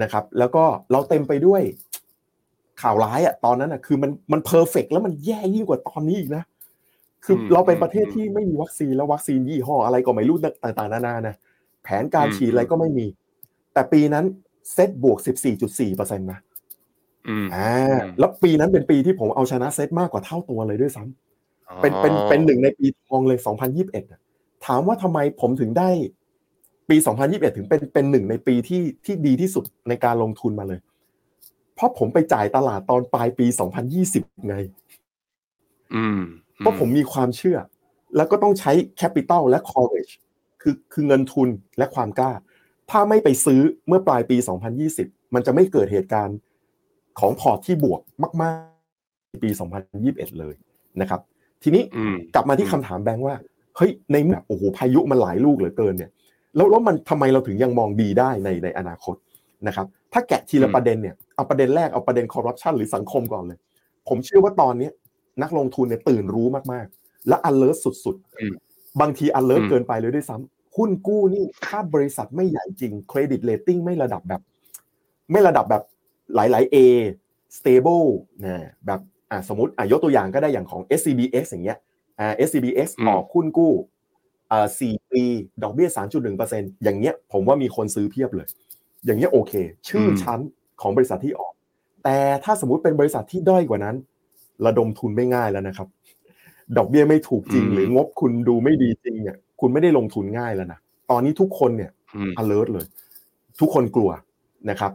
นะครับ แล้วก็เราเต็มไปด้วย ข่าวร้ายอะตอนนั้นอะคือมันมันเพอร์เฟกแล้วมันแย่ยิ่งกว่าตอนนี้อีกนะคืออมเราเป็นประเทศอืมที่ไม่มีวัคซีนแล้ววัคซีนยี่ห้ออะไรก็ไม่รู้ต่างๆนานานะแผนการอืมฉีดอะไรก็ไม่มี แต่ปีนั้นเซตบวก 14.4เปอร์เซ็นต์นะอืมอ่าอืมแล้วปีนั้นเป็นปีที่ผมเอาชนะเซตมากกว่าเท่าตัวเลยด้วยซ้ำเป็นเป็นอ๋อเป็นหนึ่งในปีทองเลย 2021อะถามว่าทำไมผมถึงได้ปี 2021 ถึงเป็นเป็นหนึ่งในปีที่ที่ดีที่สุดในการลงทุนมาเลย เพราะผมไปจ่ายตลาดตอนปลายปี 2020 ไง อืม เพราะผมมีความเชื่อ แล้วก็ต้องใช้แคปิตอลและ courage คือคือเงินทุนและความกล้า ถ้าไม่ไปซื้อเมื่อปลายปี 2020 มันจะไม่เกิดเหตุการณ์ของพอร์ตที่บวกมากๆในปี 2021 เลยนะครับ ทีนี้อืมกลับมาที่คำถามแบงค์ว่า เฮ้ย ในแบบโอ้โห พายุมันหลายลูกเหลือเกินเนี่ย แล้วแล้วมันทำไมเราถึงยังมองดีได้ในในอนาคตนะครับ ถ้าแกะทีละอืมประเด็นเนี่ย เอาประเด็นแรกเอาประเด็นคอร์รัปชันหรือสังคมก่อนเลย ผมเชื่อว่าตอนเนี้ยนักลงทุนเนี่ยตื่นรู้มากๆ และ alert สุดอืมๆบางที alert อืมเกินไปเลยด้วยซ้ำหุ้นกู้นี่ถ้าบริษัทไม่ใหญ่จริงเครดิตเ a ตติ้งไม่ระดับแบบ ไม่ระดับแบบหลาย ๆ A stable นะแบบอะสมมติอะยกตัวอย่างก็ได้อย่างของ SCBX อย่างเงี้ยอ่า SCBX อืมออกหุ้นกู้อ่าสี่ปีดอกเบี้ย3.1%อย่างเงี้ยผมว่ามีคนซื้อเพียบเลย อย่างเงี้ยโอเค ชื่ออมชั้น ของบริษัทที่ออก แต่ถ้าสมมุติเป็นบริษัทที่ด้อยกว่านั้น ระดมทุนไม่ง่ายแล้วนะครับ ดอกเบี้ยไม่ถูกจริงอืมหรืองบคุณดูไม่ดีจริงเนี่ย คุณไม่ได้ลงทุนง่ายแล้วนะตอนนี้ทุกคนเนี่ยอืม alert เลย ทุกคนกลัวนะครับ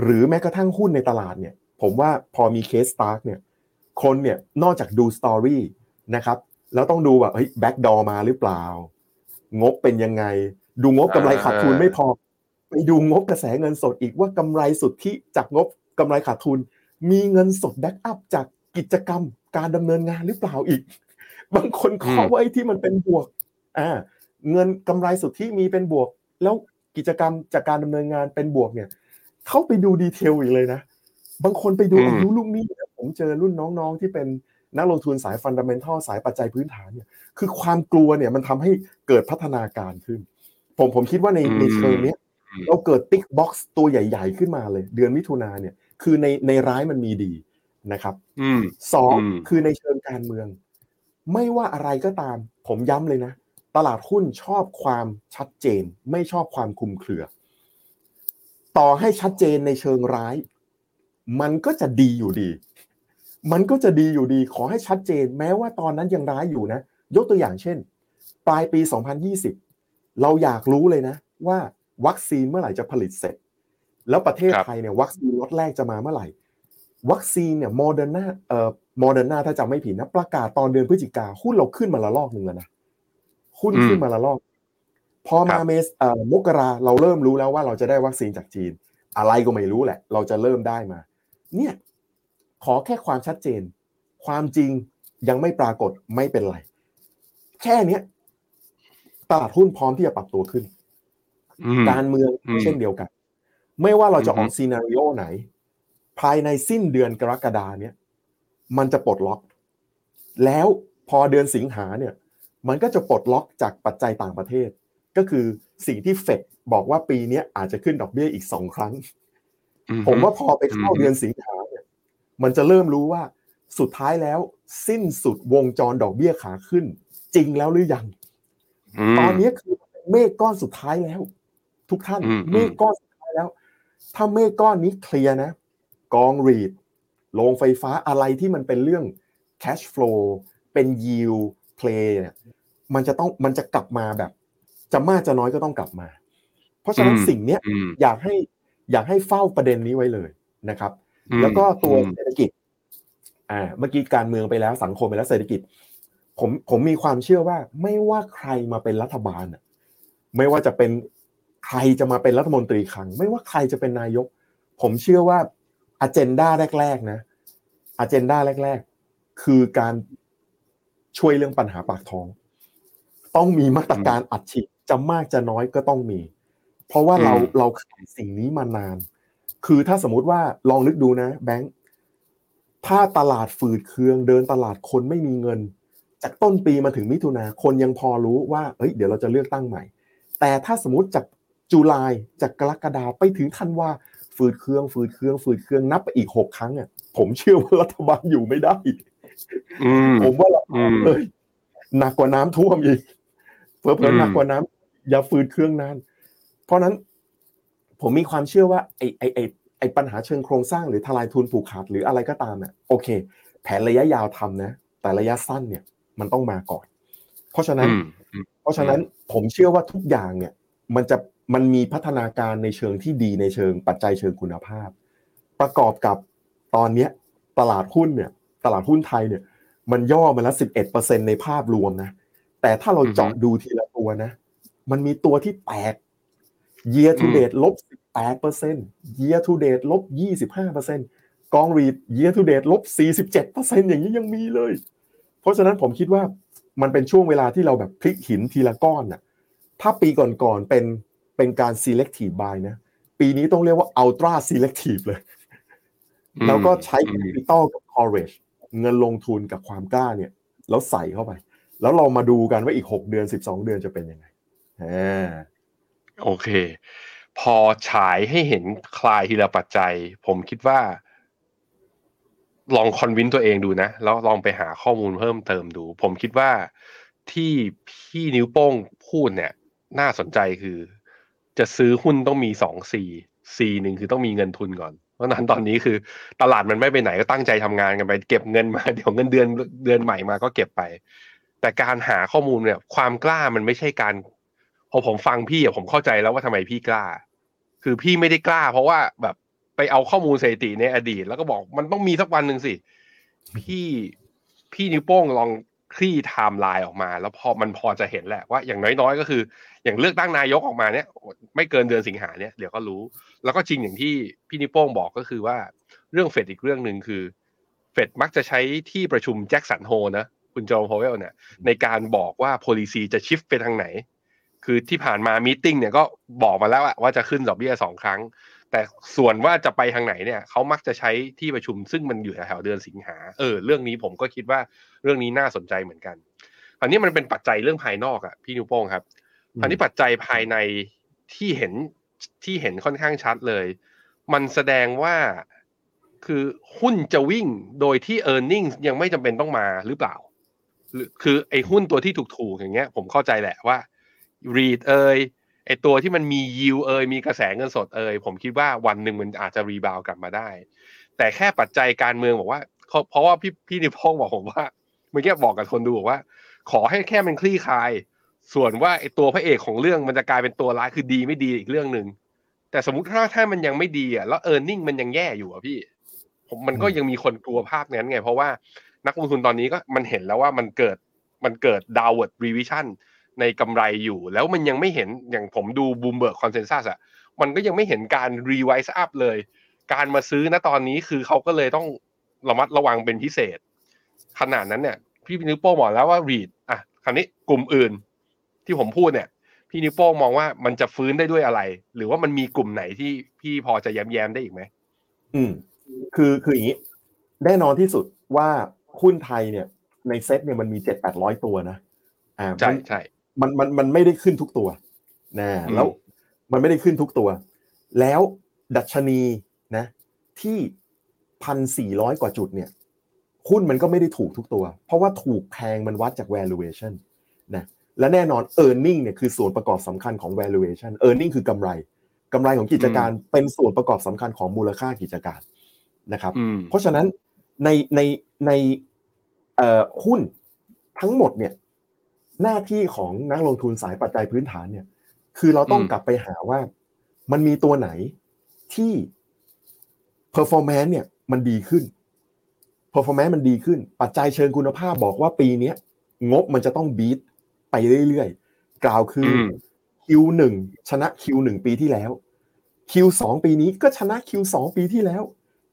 หรือแม้กระทั่งหุ้นในตลาดเนี่ย ผมว่าพอมี case Stark เนี่ย คนเนี่ยนอกจากดู story นะครับแล้วต้องดูแบบเฮ้ย backdoor มาหรือเปล่า งบเป็นยังไง ดูงบกำไรขาดทุนอ่าไม่พอ ไปดูงบกระแสเงินสดอีกว่ากำไรสุทธิจากงบกำไรขาดทุน มีเงินสด backup จากกิจกรรมการดำเนินงานหรือเปล่าอีก บางคนเคาะไว้ที่มันเป็นบวก อ่า เงินกำไรสุทธิมีเป็นบวก แล้วกิจกรรมจากการดำเนินงานเป็นบวกเนี่ย เข้าไปดู detail อีกเลยนะ บางคนไปดูอายุลูกหนี้ผมเจอรุ่นน้องๆที่เป็นนักลงทุนสาย fundamental สายปัจจัยพื้นฐานเนี่ย คือความกลัวเนี่ยมันทำให้เกิดพัฒนาการขึ้น ผมผมคิดว่าในในเชิงเนี้ย เราเกิด tick box ตัวใหญ่ ๆ ขึ้นมาเลย เดือนมิถุนาเนี่ย คือในในร้ายมันมีดีนะครับสองคือในเชิงการเมือง ไม่ว่าอะไรก็ตาม ผมย้ำเลยนะ ตลาดหุ้นชอบความชัดเจน ไม่ชอบความคลุมเครือ ต่อให้ชัดเจนในเชิงร้าย มันก็จะดีอยู่ดี มันก็จะดีอยู่ดี ขอให้ชัดเจน แม้ว่าตอนนั้นยังร้ายอยู่นะ ยกตัวอย่างเช่น ปลายปี 2020 เราอยากรู้เลยนะ ว่า วัคซีนเมื่อไหร่จะผลิตเสร็จ แล้วประเทศไทยเนี่ยวัคซีนล็อตแรกจะมาเมื่อไหร่ วัคซีนเนี่ยโมเดอร์นาเอ่อโมเดอร์นาถ้าจำไม่ผิดนะประกาศตอนเดือนพฤศจิกาหุ้นเราขึ้นมาระลอกหนึ่งแล้วนะหุ้นขึ้นมาระลอก พอมาเมษเอ่อมกราเราเริ่มรู้แล้วว่าเราจะได้วัคซีนจากจีน อะไรก็ไม่รู้แหละ เราจะเริ่มได้มา เนี่ยขอแค่ความชัดเจน ความจริงยังไม่ปรากฏไม่เป็นไร แค่เนี้ยตลาดหุ้นพร้อมที่จะปรับตัวขึ้น การเมืองเช่นเดียวกัน ไม่ว่าเราจะออก scenario ไหน ภายในสิ้นเดือนกรกฎาเนี่ย มันจะปลดล็อก แล้วพอเดือนสิงหาเนี่ย มันก็จะปลดล็อกจากปัจจัยต่างประเทศ ก็คือสิ่งที่เฟดบอกว่าปีนี้อาจจะขึ้นดอกเบี้ยอีกสองครั้ง ผมว่าพอไปเข้าเดือนสิงหาเนี่ย มันจะเริ่มรู้ว่าสุดท้ายแล้ว สิ้นสุดวงจรดอกเบี้ยขาขึ้น จริงแล้วหรือยัง ตอนนี้คือเมฆก้อนสุดท้ายแล้ว ทุกท่าน เมฆก้อนสุดท้ายแล้ว ถ้าเมฆก้อนนี้เคลียร์นะ กองรีดโรงไฟฟ้าอะไรที่มันเป็นเรื่อง cash flow เป็น yield play เนี่ยมันจะต้องมันจะกลับมาแบบ จะมากจะน้อยก็ต้องกลับมา เพราะฉะนั้นสิ่งเนี้ยอยากให้อยากให้เฝ้าประเด็นนี้ไว้เลยนะครับ แล้วก็ตัวเศรษฐกิจอ่าเมื่อกี้การเมืองไปแล้วสังคมไปแล้วเศรษฐกิจ ผมผมมีความเชื่อว่าไม่ว่าใครมาเป็นรัฐบาลไม่ว่าจะเป็น ใครจะมาเป็นรัฐมนตรีคลัง ไม่ว่าใครจะเป็นนายก ผมเชื่อว่าอเจนดาแรก ๆ นะอเจนดาแรก ๆ คือการช่วยเรื่องปัญหาปากท้อง ต้องมีมาตรการอัดฉีดจะมากจะน้อยก็ต้องมี เพราะว่าเราเราขาดสิ่งนี้มานาน คือถ้าสมมุติว่าลองนึกดูนะ แบงค์ถ้าตลาดฝืดเคือง เดินตลาดคนไม่มีเงิน จากต้นปีมาถึงมิถุนาคนยังพอรู้ว่าเฮ้ยเดี๋ยวเราจะเลือกตั้งใหม่ แต่ถ้าสมมติจาก จุลายจากกรกฎาไปถึงธันวาฝืดเครื่องฝืดเครื่องฝืดเครื่องนับไปอีกหกครั้งอะผมเชื่อว่ารัฐบาลอยู่ไม่ได้ผมว่าเราเลยหนักกว่าน้ำท่วมอีกเพิ่มหนักกว่าน้ำอย่าฝืดเครื่องนาน เพราะนั้นผมมีความเชื่อว่าไอ้ไอ้ไอ้ไอ้ปัญหาเชิงโครงสร้างหรือทลายทุนผูกขาดหรืออะไรก็ตามเนี่ยโอเค แผนระยะยาวทำนะ แต่ระยะสั้นเนี่ย มันต้องมาก่อน เพราะฉะนั้น เพราะฉะนั้นผมเชื่อว่าทุกอย่างเนี่ย มันจะ มันมีพัฒนาการในเชิงที่ดีในเชิงปัจจัยเชิงคุณภาพ ประกอบกับตอนเนี้ยตลาดหุ้นเนี่ยตลาดหุ้นไทยเนี่ย มันย่อมาแล้วสิบเอ็ดเปอร์เซ็นในภาพรวมนะแต่ถ้าเราเจาะดูทีละตัวนะ มันมีตัวที่แตก year to date ลบสิบแปดเปอร์เซ็น year to date ลบยี่สิบห้าเปอร์เซ็นกองรีด year to date ลบสี่สิบเจ็ดเปอร์เซ็นอย่างนี้ยังมีเลย เพราะฉะนั้นผมคิดว่ามันเป็นช่วงเวลาที่เราแบบพลิกหินทีละก้อนน่ะ ถ้าปีก่อนๆเป็น เป็นการ selective buy นะ ปีนี้ต้องเรียกว่า ultra selective เลย แล้วก็ใช้ capital กับ courage เงินลงทุนกับความกล้าเนี่ย แล้วใส่เข้าไป แล้วเรามาดูกันว่าอีกหกเดือนสิบสองเดือนจะเป็นยังไงโอเค พอฉายให้เห็นคลายทีละปัจจัย ผมคิดว่า ลองคอนวินตัวเองดูนะ แล้วลองไปหาข้อมูลเพิ่มเติมดู ผมคิดว่าที่พี่นิ้วโป้งพูดเนี่ย น่าสนใจคือ จะซื้อหุ้นต้องมีสองสี่สี่หนึ่งคือต้องมีเงินทุนก่อนเพราะนั้นตอนนี้คือตลาดมันไม่ไปไหนก็ตั้งใจทำงานกันไปเก็บเงินมาเดี๋ยวเงินเดือนเดือนใหม่มาก็เก็บไป แต่การหาข้อมูลเนี่ย ความกล้ามันไม่ใช่การพอผมฟังพี่อะผมเข้าใจแล้วว่าทำไมพี่กล้า คือพี่ไม่ได้กล้า เพราะว่าแบบไปเอาข้อมูลสถิติในอดีต แล้วก็บอกมันต้องมีสักวันหนึ่งสิ พี่พี่นิ้วโป้งลอง คลี่ไทม์ไลน์ออกมา แล้วพอมันพอจะเห็นแหละว่าอย่างน้อยๆ ก็คือ อย่างเลือกตั้งนายกออกมาเนี่ย ไม่เกินเดือนสิงหาเนี่ยเดี๋ยวก็รู้ แล้วก็จริงอย่างที่พี่นิ้วโป้งบอกก็คือว่าเรื่องเฟดอีกเรื่องหนึ่งคือ เฟดมักจะใช้ที่ประชุมแจ็คสันโฮลนะคุณจอห์นพาวเวลเนี่ยในการบอกว่า policy จะ shift ไปทางไหน คือที่ผ่านมา meeting เนี่ยก็บอกมาแล้วว่าจะขึ้นดอกเบี้ยสองครั้ง แต่ส่วนว่าจะไปทางไหนเนี่ยเขามักจะใช้ที่ประชุมซึ่งมันอยู่แถวเดือนสิงหาเออเรื่องนี้ผมก็คิดว่าเรื่องนี้น่าสนใจเหมือนกันอันนี้มันเป็นปัจจัยเรื่องภายนอกอะพี่นิ้วโป้งครับอันนี้ปัจจัยภายในที่เห็นที่เห็นค่อนข้างชัดเลย มันแสดงว่าคือหุ้นจะวิ่งโดยที่ e a r n i n g ยังไม่จำเป็นต้องมาหรือเปล่าหรือคือไอ้หุ้นตัวที่ถูกๆอย่างเงี้ย ผมเข้าใจแหละว่า read เอย ไอตัวที่มันมี yield เอยมีกระแสเงินสดเอยผมคิดว่าวันหนึ่งมันอาจจะรีบาวกลับมาได้ แต่แค่ปัจจัยการเมืองบอกว่า เพราะว่าพี่พี่นิพงศ์บอกผมว่าเมื่อกี้บอกกับคนดูบอกว่า ขอให้แค่มันคลี่คลาย ส่วนว่าไอตัวพระเอกของเรื่องมันจะกลายเป็นตัวร้ายคือดีไม่ดีอีกเรื่องหนึ่งแต่สมมติถ้าถ้ามันยังไม่ดีอะแล้ว earning มันยังแย่อยู่อะพี่ ผมมันก็ยังมีคนกลัวภาพนั้นไง เพราะว่านักลงทุนตอนนี้ก็มันเห็นแล้วว่ามันเกิดมันเกิด downward revision ในกำไรอยู่ แล้วมันยังไม่เห็นอย่างผมดู Bloomberg consensus อะมันก็ยังไม่เห็นการ revise up เลย การมาซื้อณตอนนี้คือเขาก็เลยต้องระมัดระวังเป็นพิเศษ ขนาดนั้นเนี่ย พี่นิ้วโป้งบอกแล้วว่า REIT อะคราวนี้กลุ่มอื่น ที่ผมพูดเนี่ย พี่นิวโป้มองว่ามันจะฟื้นได้ด้วยอะไร หรือว่ามันมีกลุ่มไหนที่พี่พอจะแย้มแย้มได้อีกไหมอืม คือคืออย่างนี้แน่นอนที่สุดว่าหุ้นไทยเนี่ย ในเซ็ตเนี่ยมันมีเจ็ดแปดร้อยตัวนะอ่าใช่ใช่ มันมันมันไม่ได้ขึ้นทุกตัวนะแล้วมันไม่ได้ขึ้นทุกตัว แล้วดัชนีนะ ที่พันสี่ร้อยกว่าจุดเนี่ยหุ้นมันก็ไม่ได้ถูกทุกตัว เพราะว่าถูกแพงมันวัดจาก valuation นะและแน่นอน e a r n i n g เนี่ยคือส่วนประกอบสำคัญของ valuation e a r n i n g คือกำไรกำไรของกิจการเป็นส่วนประกอบสำคัญของมูลค่ากิจการนะครับ เพราะฉะนั้นในในในหุ้นทั้งหมดเนี่ย หน้าที่ของนักลงทุนสายปัจจัยพื้นฐานเนี่ย คือเราต้องกลับไปหาว่า มันมีตัวไหนที่ performance เนี่ย มันดีขึ้น performance มันดีขึ้น ปัจจัยเชิงคุณภาพบอกว่าปีนี้งบมันจะต้องบีทไปเรื่อยๆ กล่าวคือ Q1 ชนะ Q1 ปีที่แล้ว Q2 ปีนี้ก็ชนะ Q2 ปีที่แล้ว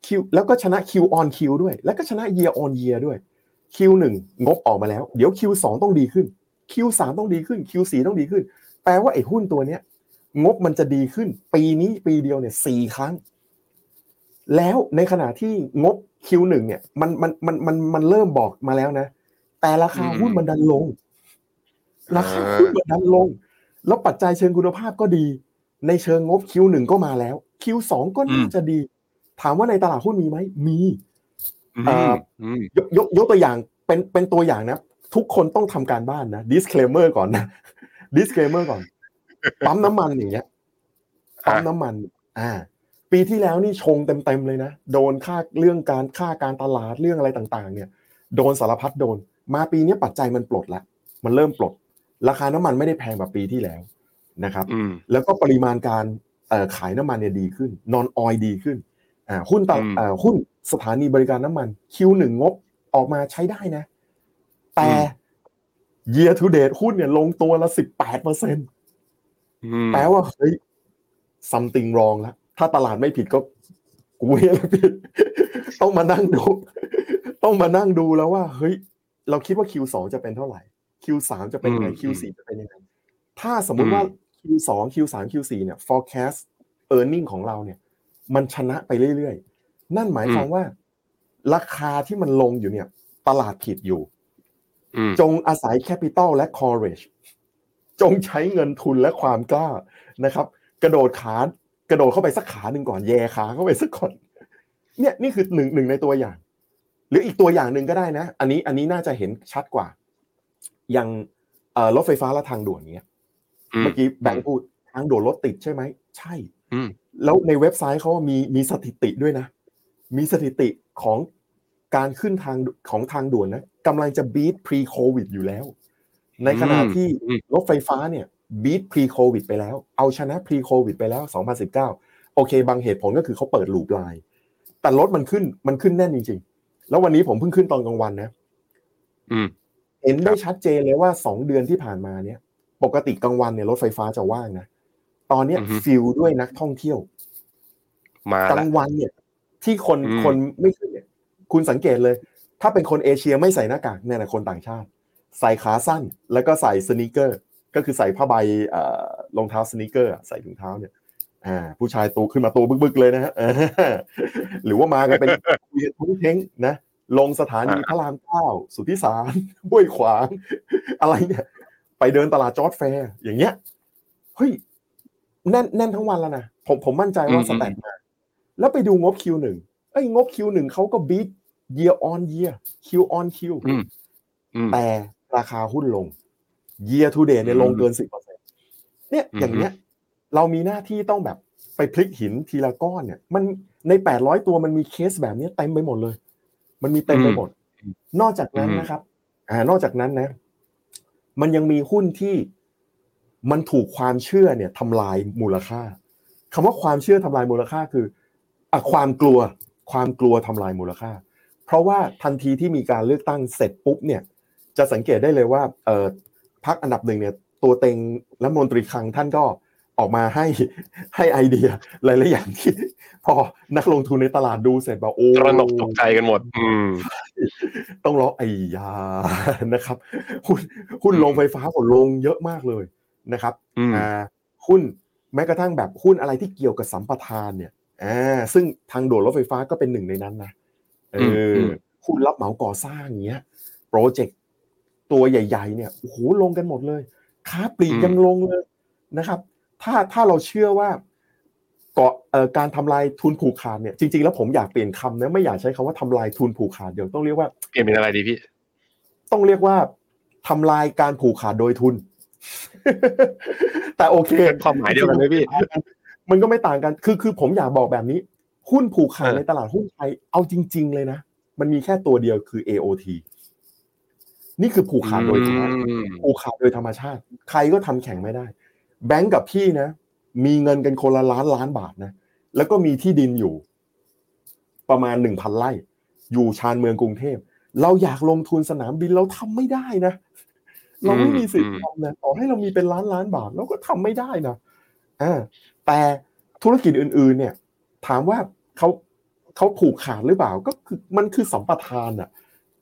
Q แล้วก็ชนะ Q on Q ด้วย แล้วก็ชนะ year on year ด้วย Q1 งบออกมาแล้ว เดี๋ยว Q2 ต้องดีขึ้น Q3 ต้องดีขึ้น Q4 ต้องดีขึ้น แปลว่าไอ้หุ้นตัวเนี้ย งบมันจะดีขึ้น ปีนี้ปีเดียวเนี่ยสี่ครั้ง แล้วในขณะที่งบ Q1 เนี่ยมันมันมันมันมันเริ่มบอกมาแล้วนะ แต่ราคาหุ้นมันดันลง ราคาหุ้นมันดันลง แล้วปัจจัยเชิงคุณภาพก็ดี ในเชิงงบ Q1 ก็มาแล้ว Q2 ก็น่าจะดี ถามว่าในตลาดหุ้นมีไหมมียกยกยกตัวอย่างเป็นเป็นตัวอย่างนะ ทุกคนต้องทำการบ้านนะ disclaimer ก่อนนะ disclaimer ก่อน ปั๊มน้ำมันอย่างเงี้ย ปั๊มน้ำมัน อ่า ปีที่แล้วนี่ชงเต็มๆเลยนะ โดนค่าเรื่องการค่าการตลาดเรื่องอะไรต่างๆ เนี่ย โดนสารพัดโดน มาปีนี้ปัจจัยมันปลดแล้วมันเริ่มปลด ราคาน้ำมันไม่ได้แพงแบบปีที่แล้วนะครับ แล้วก็ปริมาณการขายน้ำมันเนี่ยดีขึ้น นอนออยดีขึ้น อ่า หุ้นตอ่าหุ้นสถานีบริการน้ำมัน Q1 งบออกมาใช้ได้นะ แต่ year to date หุ้นเนี่ยลงตัวละสิบแปดเปอร์เซ็นต์แปลว่าเฮ้ย something wrong แล้วถ้าตลาดไม่ผิดก็กูเนี่ยผิดต้องมานั่งดู ต้องมานั่งดูแล้วว่า เฮ้ย เราคิดว่า Q2 จะเป็นเท่าไหร่ Q3 จะเป็นยังไง Q4 จะเป็นยังไงถ้าสมมุติว่า Q2 Q3 Q4 เนี่ย forecast earning ของเราเนี่ย มันชนะไปเรื่อยๆ นั่นหมายความว่า ราคาที่มันลงอยู่เนี่ย ตลาดผิดอยู่ จงอาศัยแคปิตอลและ courage จงใช้เงินทุนและความกล้านะครับ กระโดดขากระโดดเข้าไปสักขาหนึ่งก่อนแย่ขาเข้าไปสักก่อนเนี่ยนี่คือหนึ่งหนึ่งในตัวอย่าง หรืออีกตัวอย่างหนึ่งก็ได้นะ อันนี้อันนี้น่าจะเห็นชัดกว่า อย่างรถไฟฟ้าและทางด่วนเนี้ยเมื่อกี้แบงค์พูดทางด่วนรถติดใช่ไหมใช่แล้วในเว็บไซต์เขามีมีสถิติด้วยนะ มีสถิติของการขึ้นทางของทางด่วนนะ กำลังจะบีท pre covid อยู่แล้ว ในขณะที่รถไฟฟ้าเนี่ยบีท pre covid ไปแล้ว เอาชนะ pre covid ไปแล้ว 2019 โอเค บางเหตุผลก็คือเขาเปิดลูปไลน์แต่รถมันขึ้นมันขึ้นแน่นจริง ๆ แล้ววันนี้ผมเพิ่งขึ้นตอนกลางวันนะเห็นได้ชัดเจนเลยว่าสองเดือนที่ผ่านมาเนี่ย ปกติกลางวันเนี่ยรถไฟฟ้าจะว่างนะตอนนี้ฟิลด้วยนักท่องเที่ยวมากลางวันเนี่ย ที่คนคนไม่ขึ้นเนี่ย คุณสังเกตเลย ถ้าเป็นคนเอเชียไม่ใส่หน้ากากเนี่ยนะคนต่างชาติ ใส่ขาสั้นแล้วก็ใส่สนิเกอร์ ก็คือใส่ผ้าใบรองเท้าสนิเกอร์ใส่ถุงเท้าเนี่ยอ่าผู้ชายตัวขึ้นมาตัวบึกๆเลยนะฮะหรือว่ามากันเป็นทุ้งเท้งนะลงสถานีพระรามเก้าสุทธิสารห้วยขวาง อะไรเนี่ย ไปเดินตลาดจ๊อดแฟร์อย่างเงี้ยเฮ้ยแน่นแน่นทั้งวันแล้วนะผมผมมั่นใจว่า stat มาแล้วไปดูงบ Q1 ไอ้งบ Q1 เขาก็ beat year on year Q on Q แต่ราคาหุ้นลง year to date เนี่ยลงเกินสิบเปอร์เซ็นเนี่ยอย่างเงี้ย เรามีหน้าที่ต้องแบบไปพลิกหินทีละก้อนเนี่ย มันในแปดร้อยตัวมันมีเคสแบบนี้เต็มไปหมดเลย มันมีเต็มไปหมด นอกจากนั้นนะครับ อ่านอกจากนั้นนะ มันยังมีหุ้นที่มันถูกความเชื่อเนี่ยทำลายมูลค่าคำว่าความเชื่อทำลายมูลค่าคืออะความกลัว ความกลัวทำลายมูลค่า เพราะว่าทันทีที่มีการเลือกตั้งเสร็จปุ๊บเนี่ยจะสังเกตได้เลยว่าเออพักอันดับหนึ่งเนี่ยตัวเต็งและมนตรีคลังท่านก็ออกมาให้ให้ไอเดียหลายๆอย่างที่พอนักลงทุนในตลาดดูเสร็จบอกโอ้ตระหนกตกใจกันหมด อืต้องร้องไอ้ยานะครับหุ้นหุ้นลงไฟฟ้าก็ลงเยอะมากเลยนะครับอ่าหุ้นแม้กระทั่งแบบหุ้นอะไรที่เกี่ยวกับสัมปทานเนี่ยอ่าซึ่งทางด่วนรถไฟฟ้าก็เป็นหนึ่งในนั้นนะ เออหุ้นรับเหมาก่อสร้างเงี้ยโปรเจกต์ตัวใหญ่ ๆ เนี่ยโอ้โหลงกันหมดเลย ค้าปลีกยังลงเลยนะครับ ถ้าถ้าเราเชื่อว่าเกาะการทำลายทุนผูกขาดเนี่ยจริงๆแล้วผมอยากเปลี่ยนคำนะไม่อยากใช้คำว่าทำลายทุนผูกขาดเดี๋ยวต้องเรียกว่าเปลี่ยนเป็นอะไรดีพี่ต้องเรียกว่าทำลายการผูกขาดโดยทุน แต่โอเคความหมายเดียวกันเลยพี่ มันก็ไม่ต่างกัน คือคือผมอยากบอกแบบนี้ หุ้นผูกขาดในตลาดหุ้นไทย เอาจริง ๆ เลยนะ มันมีแค่ตัวเดียวคือ AOT นี่คือผูกขาดโดยธรรมผูกขาดโดยธรรมชาติ ใครก็ทำแข่งไม่ได้ แบงก์กับพี่นะ มีเงินกันคนละล้านล้านบาทนะ แล้วก็มีที่ดินอยู่ ประมาณหนึ่งพันไร่ อยู่ชานเมืองกรุงเทพ เราอยากลงทุนสนามบินเราทำไม่ได้นะ เราไม่มีสิทธิ์ทำนะต่อให้เรามีเป็นล้านล้านบาทเราก็ทำไม่ได้นะอ่าแต่ธุรกิจอื่น ๆ เนี่ย ถามว่า เขาเขาผูกขาดหรือเปล่าก็คือมันคือสัมปทานอะ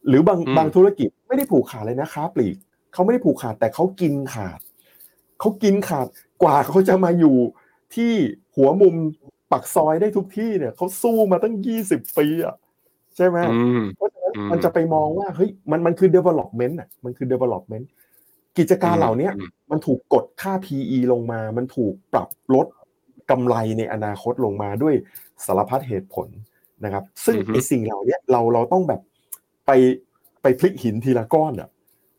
หรือบางบางธุรกิจไม่ได้ผูกขาดเลยนะค้าปลีกเขาไม่ได้ผูกขาดแต่เขากินขาดเขากินขาดกว่าเขาจะมาอยู่ที่หัวมุมปักซอยได้ทุกที่เนี่ยเขาสู้มาตั้งยี่สิบปีอะใช่ไหมเพราะฉะนั้นมันจะไปมองว่าเฮ้ยมันมันคือ development อะมันคือ development กิจการเหล่านี้มันถูกกดค่า PE ลงมา มันถูกปรับลด กำไรในอนาคตลงมาด้วยสารพัดเหตุผลนะครับ ซึ่งไอ้สิ่งเหล่านี้เราเราต้องแบบไปไปพลิกหินทีละก้อนอะ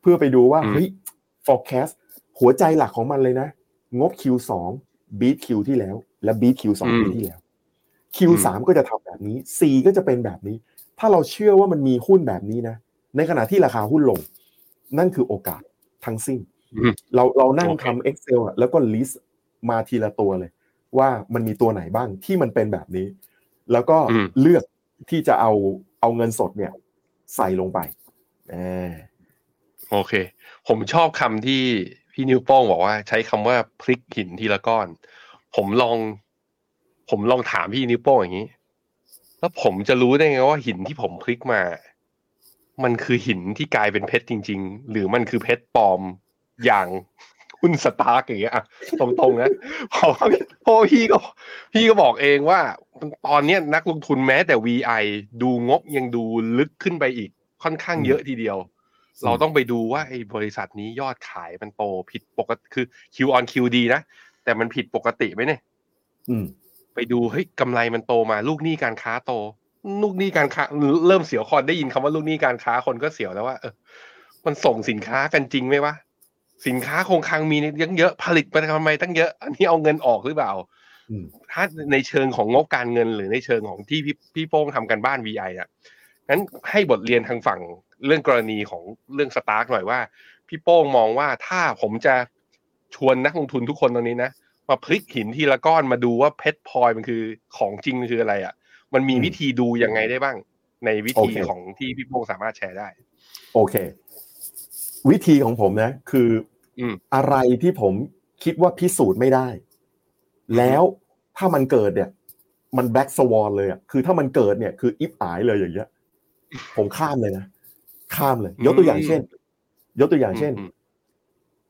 เพื่อไปดูว่าเฮ้ย forecast หัวใจหลักของมันเลยนะ งบ Q2 beat Q ที่แล้ว และ beat Q2 ปีที่แล้ว Q3 ก็จะทำแบบนี้ C ก็จะเป็นแบบนี้ ถ้าเราเชื่อว่ามันมีหุ้นแบบนี้นะ ในขณะที่ราคาหุ้นลง นั่นคือโอกาสทั้งสิ้น เราเรานั่งทำ Excel อะแล้วก็ list มาทีละตัวเลย ว่ามันมีตัวไหนบ้างที่มันเป็นแบบนี้ แล้วก็เลือกที่จะเอาเอาเงินสดเนี่ย ใส่ลงไปโอเค ผมชอบคำที่พี่นิวโป้งบอกว่า ใช้คำว่าพลิกหินทีละก้อน ผมลอง ผมลองถามพี่นิวโป้งอย่างนี้ แล้วผมจะรู้ได้ไงว่าหินที่ผมพลิกมา มันคือหินที่กลายเป็นเพชรจริง ๆ หรือมันคือเพชรปลอมอย่าง หุ้นสตาร์กอย่างเงี้ยตรงๆนะเพราะพอพี่ก็ พี่ก็บอกเองว่า ตอนนี้นักลงทุนแม้แต่ VI ดูงบยังดูลึกขึ้นไปอีกค่อนข้างเยอะทีเดียว เราต้องไปดูว่าไอ้บริษัทนี้ยอดขายมันโตผิดปกติคือ Q on Q ดีนะ แต่มันผิดปกติไหมเนี่ยไปดูเฮ้ยกำไรมันโตมา ลูกหนี้การค้าโต ลูกหนี้การค้าเริ่มเสียวคอนได้ยินคำว่าลูกหนี้การค้าคนก็เสียวแล้วว่าเออมันส่งสินค้ากันจริงไหมวะ สินค้าคงคลังมียังเยอะผลิตไปทำไมตั้งเยอะ อันนี้เอาเงินออกหรือเปล่าถ้าในเชิงของงบการเงินหรือในเชิงของที่พี่พี่โป้งทำกันบ้าน VI อะงั้นให้บทเรียนทางฝั่งเรื่องกรณีของเรื่องสตาร์กหน่อยว่า พี่โป้งมองว่าถ้าผมจะชวนนักลงทุนทุกคนตรงนี้นะมาพลิกหินทีละก้อนมาดูว่าเพชรพลอยมันคือของจริงมันคืออะไรอะ มันมีวิธีดูยังไงได้บ้าง ในวิธีของที่พี่โป้งสามารถแชร์ได้ โอเค วิธีของผมนะ คืออะไรที่ผมคิดว่าพิสูจน์ไม่ได้ แล้วถ้ามันเกิดเนี่ย มัน black swan เลยอะคือถ้ามันเกิดเนี่ยคือฉิบหายเลยอย่างเงี้ยผมข้ามเลยนะข้ามเลย ยกตัวอย่างเช่น ยกตัวอย่างเช่นอืม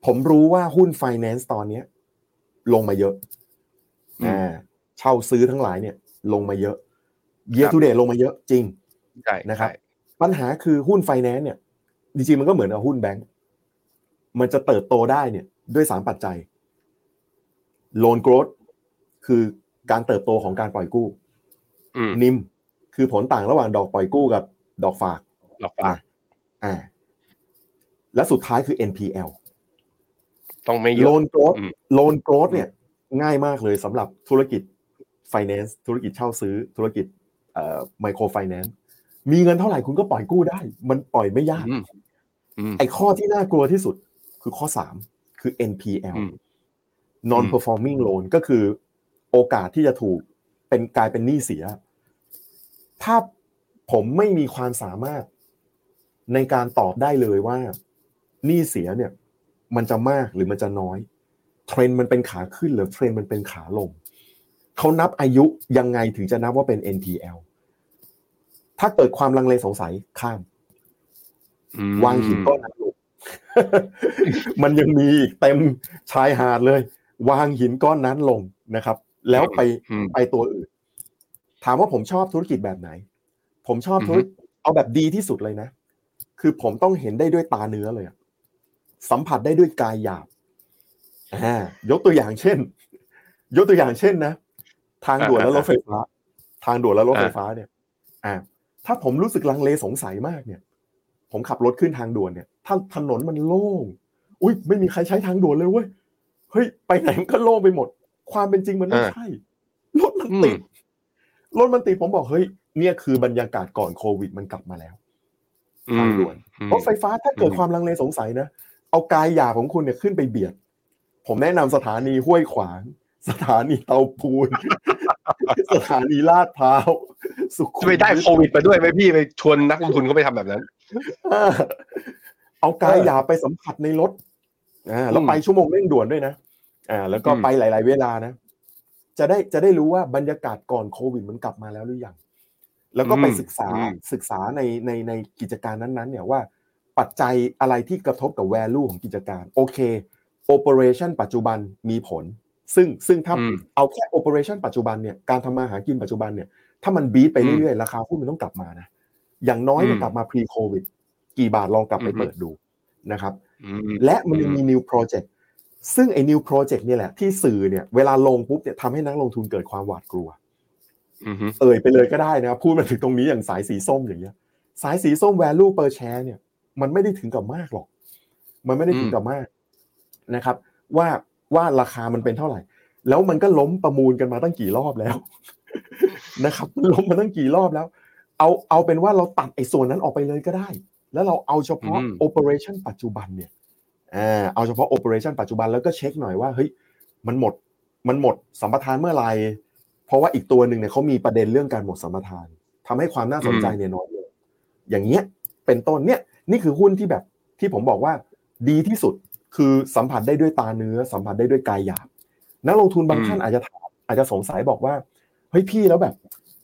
ผมรู้ว่าหุ้นไฟแนนซ์ตอนเนี้ย ลงมาเยอะอืมอ่าเช่าซื้อทั้งหลายเนี่ย ลงมาเยอะ เยครับทูเดลงมาเยอะจริงใช่นะครับใช่ปัญหาคือหุ้นไฟแนนซ์เนี่ย จริงๆมันก็เหมือนกับหุ้นแบงก์มันจะเติบโตได้เนี่ยด้วยสามปัจจัยโลน growth คือการเติบโตของการปล่อยกู้อืมนิมคือผลต่างระหว่างดอกปล่อยกู้กับดอกฝากหลอกฝาก อ่า และสุดท้ายคือ NPL ต้องไม่เยโลอะน growth อืมโลน growth เนี่ย ง่ายมากเลยสำหรับธุรกิจ finance ธุรกิจเช่าซื้อธุรกิจเอ่อ micro finance มีเงินเท่าไหร่คุณก็ปล่อยกู้ได้ มันปล่อยไม่ยากอืมอืม ไอ้ข้อที่น่ากลัวที่สุดคือข้อสามคือ NPL อืม non performing loan ก็คือโอกาสที่จะถูกเป็นกลายเป็นหนี้เสีย ถ้าผมไม่มีความสามารถในการตอบได้เลยว่าหนี้เสียเนี่ย มันจะมากหรือมันจะน้อย เทรนด์มันเป็นขาขึ้นหรือเทรนด์มันเป็นขาลงเขานับอายุยังไงถึงจะนับว่าเป็น NPL ถ้าเกิดความลังเลสงสัยข้ามอืม วางหินก้อนนั้นลงมันยังมีอีกเต็มชายหาดเลย วางหินก้อนนั้นลงนะครับ แล้วไปอืมไปตัวอื่น ถามว่าผมชอบธุรกิจแบบไหน ผมชอบธุรกิจเอาแบบดีที่สุดเลยนะ คือผมต้องเห็นได้ด้วยตาเนื้อเลยอะสัมผัสได้ด้วยกายหยาบอ่ายกตัวอย่างเช่น ยกตัวอย่างเช่นนะ ทางด่วนและรถไฟฟ้า ทางด่วนและรถไฟฟ้าเนี่ย อ่า ถ้าผมรู้สึกลังเลสงสัยมากเนี่ย ผมขับรถขึ้นทางด่วนเนี่ยถ้าถนนมันโล่งอุ้ยไม่มีใครใช้ทางด่วนเลยเว้ยเฮ้ยไปไหนมันก็โล่งไปหมด ความเป็นจริงมันไม่อ่าใช่รถมันติดรถมันติดผมบอกเฮ้ยเนี่ยคือบรรยากาศก่อนโควิดมันกลับมาแล้วทางด่วนอืมรถไฟฟ้าถ้าเกิดอืมความลังเลสงสัยนะเอากายหยาบของคุณเนี่ยขึ้นไปเบียด ผมแนะนำสถานีห้วยขวาง สถานีเตาปูน สถานีลาดพร้าวสุขุจะมไปได้วิทโควิดมาด้วยไหมพี่ไปชวนนักลงทุนเขาไปทำแบบนั้นอ่าเอากายหยาบไปสัมผัสในรถอ่าแล้วอืมไปชั่วโมงเร่งด่วนด้วยนะอ่า แล้วก็อืมไปหลาย ๆ เวลานะ จะได้จะได้รู้ว่าบรรยากาศก่อนโควิดมันกลับมาแล้วหรือยังแล้วก็ไปศึกษาศึกษาในในในกิจการนั้นๆ เนี่ยว่าปัจจัยอะไรที่กระทบกับ value ของกิจการ โอเค operation ปัจจุบันมีผล ซึ่งซึ่งถ้าอืมเอาแค่ operation ปัจจุบันเนี่ยการทำมาหากินปัจจุบันเนี่ยถ้ามันบีทไปอืมเรื่อยๆ ราคาหุ้นมันต้องกลับมานะอย่างน้อยเนี่ยอืมกลับมา pre covid กี่บาทลองกลับไปอือฮึเปิดดูนะครับอืมและมันยังอืมมี new project ซึ่งไอ้ new project เนี่ยแหละที่สื่อเนี่ยเวลาลงปุ๊บเนี่ยทำให้นักลงทุนเกิดความหวาดกลัวอืมฮึเอ่ยไปเลยก็ได้นะครับพูดมาถึงตรงนี้อย่างสายสีส้มอย่างเงี้ย สายสีส้ม value per share เนี่ย มันไม่ได้ถึงกับมากหรอก มันไม่ได้ถึงกับมากนะครับ ว่า ว่าราคามันเป็นเท่าไหร่ แล้วมันก็ล้มประมูลกันมาตั้งกี่รอบแล้วนะครับมันล้มมาตั้งกี่รอบแล้ว เอาเอาเป็นว่าเราตัดไอ้ส่วนนั้นออกไปเลยก็ได้ แล้วเราเอาเฉพาะ operation ปัจจุบันเนี่ยอ่าเอาเฉพาะ operation ปัจจุบันแล้วก็เช็คหน่อยว่าเฮ้ยมันหมดมันหมดสัมปทานเมื่อไหร่เพราะว่าอีกตัวหนึ่งเนี่ยเขามีประเด็นเรื่องการหมดสัมปทานทำให้ความน่าสนใจเนี่ยน้อยลงอย่างเงี้ยเป็นต้นเนี่ยนี่คือหุ้นที่แบบที่ผมบอกว่าดีที่สุด คือสัมผัสได้ด้วยตาเนื้อ สัมผัสได้ด้วยกายหยาบนักลงทุนบางท่านอาจจะถามอาจจะสงสัยบอกว่าเฮ้ยพี่แล้วแบบ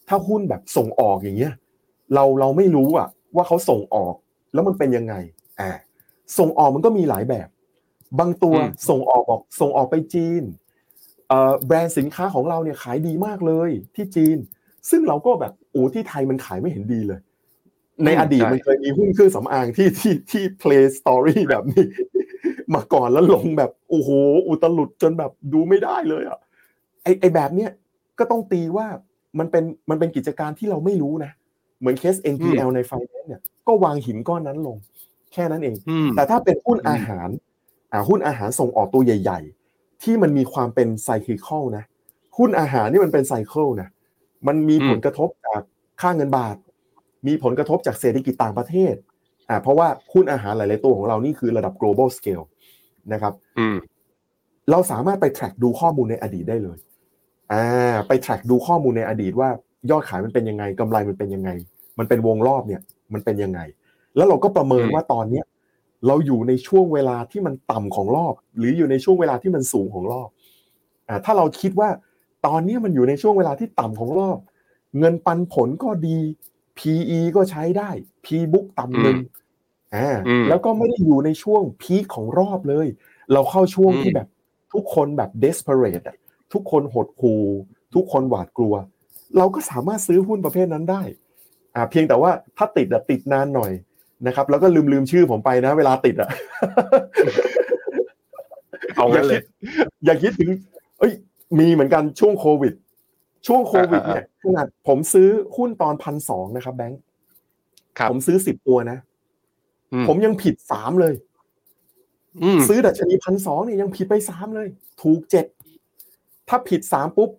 ถ้าหุ้นแบบส่งออกอย่างเงี้ยเราเราไม่รู้อะว่าเขาส่งออกแล้วมันเป็นยังไงอ่าส่งออกมันก็มีหลายแบบ บางตัวอืมส่งออกบอกส่งออกไปจีนเอ่อแบรนด์สินค้าของเราเนี่ยขายดีมากเลยที่จีน ซึ่งเราก็แบบโอ้ที่ไทยมันขายไม่เห็นดีเลย ในอดีตใช่มันเคยมีหุ้นเครื่องสำอางที่ที่ที่ play story แบบนี้ มาก่อนแล้วลงแบบโอ้โหอุตลุดจนแบบดูไม่ได้เลยอะไอไอแบบเนี้ยก็ต้องตีว่ามันเป็นมันเป็นกิจการที่เราไม่รู้นะ เหมือนเคส NPL ในไฟแนนซ์เนี่ยก็วางหินก้อนนั้นลง แค่นั้นเองอืมแต่ถ้าเป็นหุ้นอืมอาหารอ่าหุ้นอาหารส่งออกตัวใหญ่ ๆ ที่มันมีความเป็นไซคลิคอลนะหุ้นอาหารนี่มันเป็นไซเคิลนะมันมีผลกระทบจากค่าเงินบาท มีผลกระทบจากเศรษฐกิจต่างประเทศ อ่าเพราะว่าหุ้นอาหารหลาย ๆ ตัวของเรานี่คือระดับ global scale นะครับอืมเราสามารถไป track ดูข้อมูลในอดีตได้เลยอ่าไป track ดูข้อมูลในอดีตว่ายอดขายมันเป็นยังไงกำไรมันเป็นยังไง มันเป็นวงรอบเนี่ย มันเป็นยังไง แล้วเราก็ประเมินอืมว่าตอนเนี้ยเราอยู่ในช่วงเวลาที่มันต่ำของรอบ หรืออยู่ในช่วงเวลาที่มันสูงของรอบอ่าถ้าเราคิดว่าตอนเนี้ยมันอยู่ในช่วงเวลาที่ต่ำของรอบ เงินปันผลก็ดี PE ก็ใช้ได้ P book ต่ำหนึ่งอ่าแล้วก็ไม่ได้อยู่ในช่วงพีคของรอบเลย เราเข้าช่วงที่แบบทุกคนแบบ desperate อะทุกคนหดหูทุกคนหวาดกลัว เราก็สามารถซื้อหุ้นประเภทนั้นได้อ่าเพียงแต่ว่าถ้าติดอะติดนานหน่อยนะครับ แล้วก็ลืมลืมชื่อผมไปนะ เวลาติดอะเอางั้นเลยอย่าคิดถึง เอ้ย มีเหมือนกันช่วงโควิด ช่วงโควิดเนี่ย ขนาดผมซื้อหุ้นตอนพันสองนะครับแบงค์ผมซื้อสิบตัวนะ ผมยังผิดสามเลยซื้อดัชนีพันสองเนี่ยยังผิดไปสามเลย ถูกเจ็ดถ้าผิดสามปุ๊บ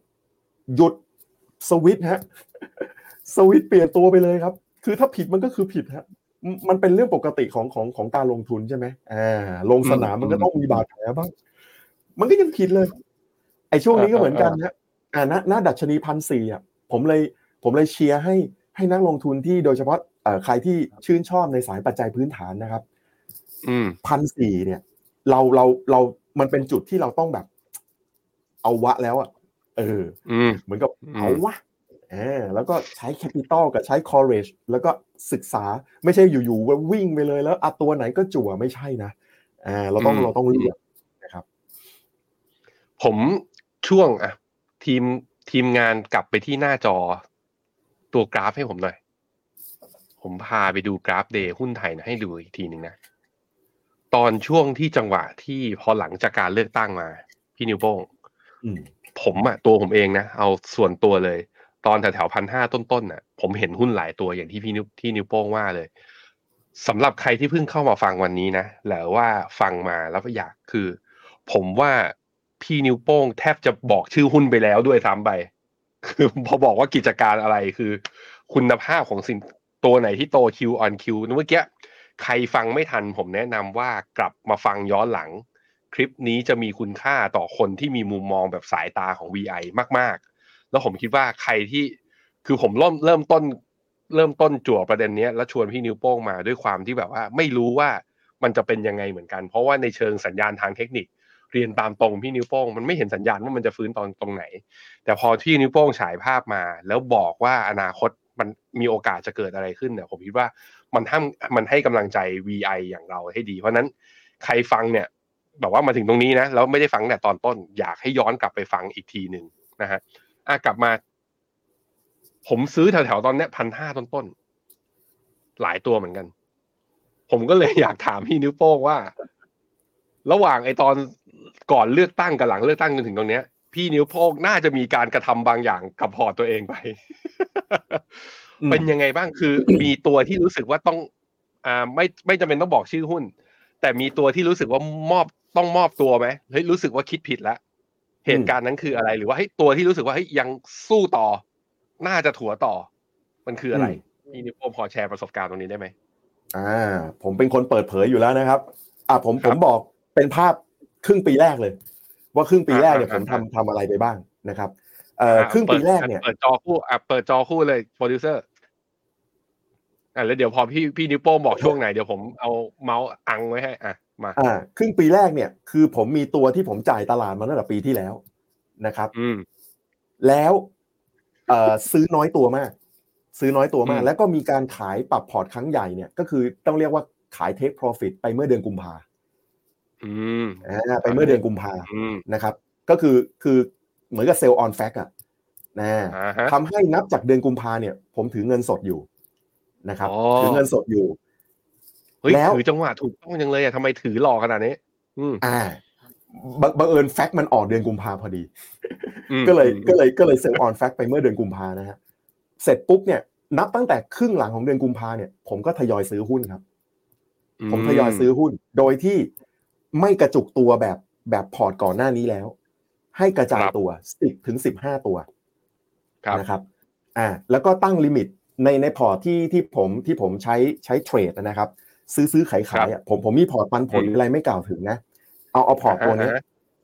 หยุดสวิตฮะ สวิตเปลี่ยนตัวไปเลยครับ คือถ้าผิดมันก็คือผิดฮะมันเป็นเรื่องปกติของของของการลงทุนใช่ไหมอ่า ลงสนามมันก็ต้องมีบาดแผลบ้าง มันก็ยังผิดเลย ไอ้ช่วงนี้ก็เหมือนกันนะอ่าหน้าดัชนีพันสี่อะ ผมเลยผมเลยเชียร์ให้ให้นักลงทุนที่โดยเฉพาะใครที่ชื่นชอบในสายปัจจัยพื้นฐานนะครับพันสี่เนี่ย เราเราเรามันเป็นจุดที่เราต้องแบบ เอาวะแล้วอะเออเหมือนกับเอาวะเออแล้วก็ใช้ capital กับใช้ courage แล้วก็ศึกษาไม่ใช่อยู่ๆว่าวิ่งไปเลยแล้วอัตัวไหนก็จั่วไม่ใช่นะอ่าเราต้องเราต้องเลือกนะครับ ผมช่วงอะ ทีม ทีมงานกลับไปที่หน้าจอ ตัวกราฟให้ผมหน่อย ผมพาไปดูกราฟ day หุ้นไทยนะให้ดูอีกทีหนึ่งนะ ตอนช่วงที่จังหวะที่พอหลังจากการเลือกตั้งมา พี่นิวโป้งผมอะตัวผมเองนะเอาส่วนตัวเลย ตอนแถวๆพันห้าต้นๆน่ะ ผมเห็นหุ้นหลายตัวอย่างที่พี่นิวที่นิวโป้งว่าเลยสำหรับใครที่เพิ่งเข้ามาฟังวันนี้นะหรือว่าฟังมาแล้วอยากคือ ผมว่า พี่นิวโป้งแทบจะบอกชื่อหุ้นไปแล้วด้วยซ้ำไป คือพอบอกว่ากิจการอะไรคือ คุณภาพของสินตัวไหนที่โตคิวออนคิวเมื่อกี้ใครฟังไม่ทันผมแนะนำว่ากลับมาฟังย้อนหลัง คลิปนี้จะมีคุณค่าต่อคนที่มีมุมมองแบบสายตาของ VI มาก ๆ แล้วผมคิดว่าใครที่คือผมเริ่มเริ่มต้น เริ่มต้นจั่วประเด็นนี้แล้วชวนพี่นิวโป้งมาด้วยความที่แบบว่า ไม่รู้ว่ามันจะเป็นยังไงเหมือนกัน เพราะว่าในเชิงสัญญาณทางเทคนิค เรียนตามตรงพี่นิวโป้งมันไม่เห็นสัญญาณว่ามันจะฟื้นตอนตรงไหน แต่พอที่นิวโป้งฉายภาพมา แล้วบอกว่าอนาคตมันมีโอกาสจะเกิดอะไรขึ้นเนี่ยผมคิดว่ามันทำมันให้กำลังใจ VI อย่างเราให้ดี เพราะนั้นใครฟังเนี่ยแบบว่ามาถึงตรงนี้นะแล้วไม่ได้ฟังแต่ตอนต้น อยากให้ย้อนกลับไปฟังอีกทีหนึ่งนะฮะอะกลับมา ผมซื้อแถวๆตอนเนี้ยพันห้าต้นๆหลายตัวเหมือนกัน ผมก็เลยอยากถามพี่นิ้วโป้งว่า ระหว่างไอตอน ก่อนเลือกตั้งกับหลังเลือกตั้งจนถึงตรงเนี้ย พี่นิ้วโป้งน่าจะมีการกระทำบางอย่างกับพอร์ตตัวเองไป เป็นยังไงบ้างคือ มีตัวที่รู้สึกว่าต้อง อ่า ไม่ไม่จำเป็นต้องบอกชื่อหุ้น แต่มีตัวที่รู้สึกว่ามอบต้องมอบตัวไหมเฮ้ยรู้สึกว่าคิดผิดแล้วเหตุการณ์นั้นคืออะไร หรือว่าเฮ้ยตัวที่รู้สึกว่าเฮ้ยยังสู้ต่อ น่าจะถัวต่อ มันคืออะไรพี่นิ้วโป้งพอแชร์ประสบการณ์ตรงนี้ได้ไหมอ่า ผมเป็นคนเปิดเผยอยู่แล้วนะครับ อ่าผมผมบอกเป็นภาพ ครึ่งปีแรกเลย ว่าครึ่งปีแรกเนี่ยผมทำทำอะไรไปบ้างนะครับเอ่อครึ่งปีแรกเนี่ยเปิดจอคู่อะเปิดจอคู่เลยโปรดิวเซอร์อ่าแล้วเดี๋ยวพอพี่พี่นิ้วโป้งบอกช่วงไหนเดี๋ยวผมเอาเมาส์อังไว้ให้อะมาอ่าครึ่งปีแรกเนี่ย คือผมมีตัวที่ผมจ่ายตลาดมาตั้งแต่ปีที่แล้วนะครับ อืม แล้วเอ่อซื้อน้อยตัวมาก ซื้อน้อยตัวมาก แล้วก็มีการขายปรับพอร์ตครั้งใหญ่เนี่ย ก็คือต้องเรียกว่าขาย take profit ไปเมื่อเดือนกุมภา ไปเมื่อเดือนกุมภานะครับ ก็คือคือเหมือนกับ sell on fact อะนะทำให้นับจากเดือนกุมภาเนี่ย ผมถือเงินสดอยู่นะครับถือเงินสดอยู่แล้วถือจังหวะถูกต้องยังเลยอะทำไมถือหลอกขนาดนี้อ่าบังเอิญ fact มันออกเดือนกุมภาพอดี ก็เลยก็เลยก็เลย sell on fact ไปเมื่อเดือนกุมภานะฮะเสร็จปุ๊บเนี่ย นับตั้งแต่ครึ่งหลังของเดือนกุมภาเนี่ย ผมก็ทยอยซื้อหุ้นครับ ผมทยอยซื้อหุ้น โดยที่ ไม่กระจุกตัวแบบแบบพอร์ตก่อนหน้านี้แล้ว ให้กระจายตัวสิบถึงสิบห้าตัวนะครับอ่าแล้วก็ตั้ง limit ในในพอร์ตที่ที่ผมที่ผมใช้ใช้เทรดนะครับ ซื้อซื้อขายขายอะผมผมมีพอร์ตปันผลอะไรไม่กล่าวถึงนะ เอาเอาพอร์ตตัวนี้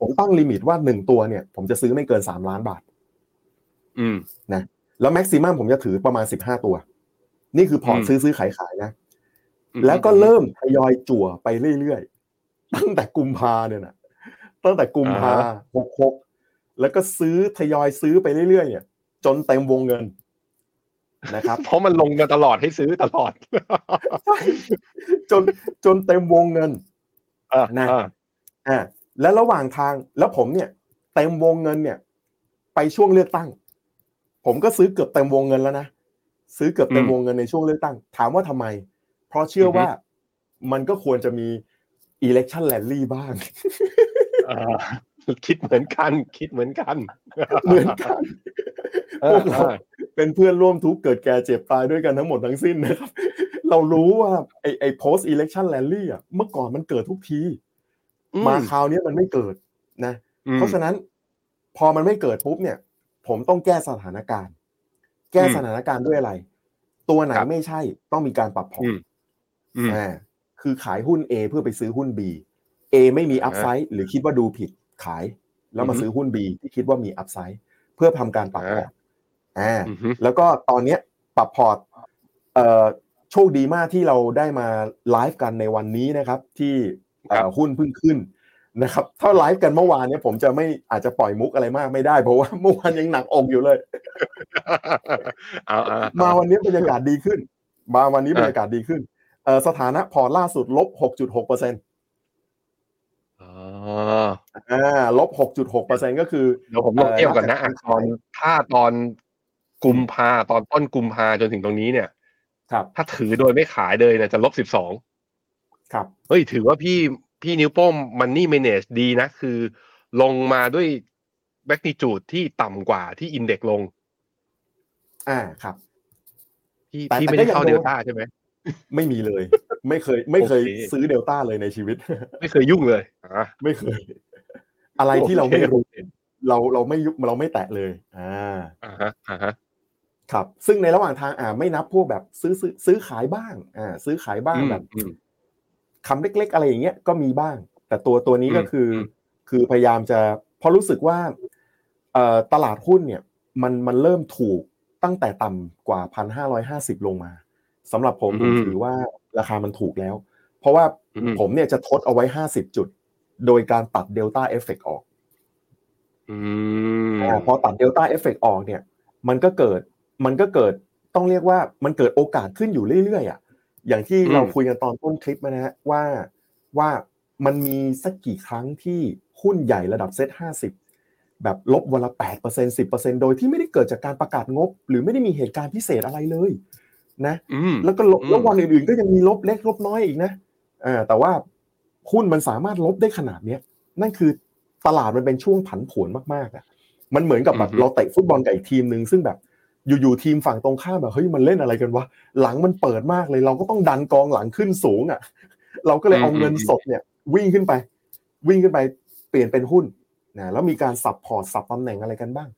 ผมตั้ง limit ว่าหนึ่งตัวเนี่ย ผมจะซื้อไม่เกินสามล้านบาท อืมนะแล้ว maximum ผมจะถือประมาณสิบห้าตัว นี่คือพอร์ตซื้อซื้อขายขายนะ แล้วก็เริ่มทยอยจั่วไปเรื่อย ตั้งแต่กุมภาเนี่ยนะตั้งแต่กุมภาหกหกแล้วก็ซื้อทยอยซื้อไปเรื่อยๆเนี่ยจนเต็มวงเงินนะครับ เพราะมันลงมาตลอดให้ซื้อตลอดจนจนเต็มวงเงินอ่านะอ่าอ่าและระหว่างทางแล้วผมเนี่ยเต็มวงเงินเนี่ย ไปช่วงเลือกตั้ง ผมก็ซื้อเกือบเต็มวงเงินแล้วนะซื้อเกือบเต็มวงเงินในช่วงเลือกตั้ง ถามว่าทำไม เพราะเชื่อว่ามันก็ควรจะมี election rally บ้างอ่าคิดเหมือนกัน คิดเหมือนกัน เหมือนกันเอพอวกเราเออเป็นเพื่อนร่วมทุกข์เกิดแก่เจ็บตายด้วยกันทั้งหมดทั้งสิ้นนะครับ เรารู้ว่าไอไอ post election rally อะเมื่อก่อนมันเกิดทุกที มาคราวนี้มันไม่เกิดนะอืมเพราะฉะนั้นพอมันไม่เกิดปุ๊บเนี่ย ผมต้องแก้สถานการณ์ แก้อืมสถานการณ์ด้วยอะไร ตัวไหนครับไม่ใช่ต้องมีการปรับพออืร์ตมอืมอ่า คือขายหุ้น A เพื่อไปซื้อหุ้น B A ไม่มีอ่า upside หรือคิดว่าดูผิดขาย แล้วมาอือฮึซื้อหุ้น B ที่คิดว่ามี upside เพื่อทำการปรับพอร์ตอ่าอือฮึแล้วก็ตอนเนี้ยปรับพอร์ตเอ่อโชคดีมากที่เราได้มาไลฟ์กันในวันนี้นะครับ ที่เอ่อหุ้นเพิ่งขึ้นนะครับถ้าไลฟ์กันเมื่อวานเนี่ยผมจะไม่อาจจะปล่อยมุกอะไรมากไม่ได้เพราะว่าเมื่อวานยังหนักอกอยู่เลยเอาเอามาเอาวันนี้บรรยากาศดีขึ้น มาวันนี้อ่าบรรยากาศดีขึ้นเอ่อ สถานะพอร์ตล่าสุดลบ6.6เปอร์เซ็นต์อ๋ออ่าลบ6.6เปอร์เซ็นต์ก็คือเดี๋ยวผมลองเทียบก่อนนะเอ่ออะตอนถ้าตอนกุมภาตอนต้นกุมภาจนถึงตรงนี้เนี่ย ครับ ถ้าถือโดยไม่ขายเลยเนี่ยจะลบสิบสองครับเฮ้ยถือว่าพี่พี่นิ้วโป้งมันนี่เมเนจดีนะ คือลงมาด้วยแมกนิจูดที่ต่ำกว่าที่อินเด็กลง อ่าครับพี่แต่พี่แต่ไม่ได้ก็ยังเข้าโดนเดลต้าใช่ไหม ไม่มีเลย ไม่เคย ไม่เคยโอเค ซื้อเดลต้าเลยในชีวิต ไม่เคยยุ่งเลยอะ ไม่เคย อะไรที่เราไม่โอรู้เค เราเราไม่ยุเราไม่แตะเลย อ่า อ่าฮะอ่าฮะ ครับ ซึ่งในระหว่างทางอ่าไม่นับพวกแบบซื้อซื้อซื้อขายบ้าง อ่า ซื้อขายบ้างอืมแบบอืมคำเล็ก ๆ อะไรอย่างเงี้ยก็มีบ้าง แต่ตัวตัวนี้อืมก็คืออม คือพยายามจะเพราะรู้สึกว่าเอ่อตลาดหุ้นเนี่ย มันมันเริ่มถูกตั้งแต่ต่ำกว่าพันห้าร้อยห้าสิบลงมา สำหรับผมผมถือว่าราคามันถูกแล้ว เพราะว่าอืมผมเนี่ยจะทดเอาไว้ห้าสิบจุด โดยการตัด Delta effect ออกอืมอ่าพอตัด Delta effect ออกเนี่ย มันก็เกิดมันก็เกิดต้องเรียกว่ามันเกิดโอกาสขึ้นอยู่เรื่อยๆอะอย่างที่เราคุยกันตอนต้นคลิปนะฮะว่าว่ามันมีสักกี่ครั้งที่หุ้นใหญ่ระดับเซ็ตห้าสิบแบบลบวันละแปดเปอร์เซ็นต์สิบเปอร์เซ็นต์โดยที่ไม่ได้เกิดจากการประกาศงบ หรือไม่ได้มีเหตุการณ์พิเศษอะไรเลย นะอืมแล้วก็ลบอืมแล้ววันอื่นๆก็ยังมีลบเล็กลบน้อยอีกนะอ่าแต่ว่าหุ้นมันสามารถลบได้ขนาดเนี้ยนั่นคือตลาดมันเป็นช่วงผันผวนมากๆอะมันเหมือนกับแบบอือฮึเราเตะฟุตบอลกับอีกทีมหนึ่งซึ่งแบบอยู่ๆทีมฝั่งตรงข้ามแบบเฮ้ยมันเล่นอะไรกันวะหลังมันเปิดมากเลย เราก็ต้องดันกองหลังขึ้นสูงอะ เราก็เลยเอาเงินสดเนี่ย วิ่งขึ้นไป วิ่งขึ้นไปเปลี่ยนเป็นหุ้นนะแล้วมีการสับพอร์ตสับตำแหน่งอะไรกันบ้าง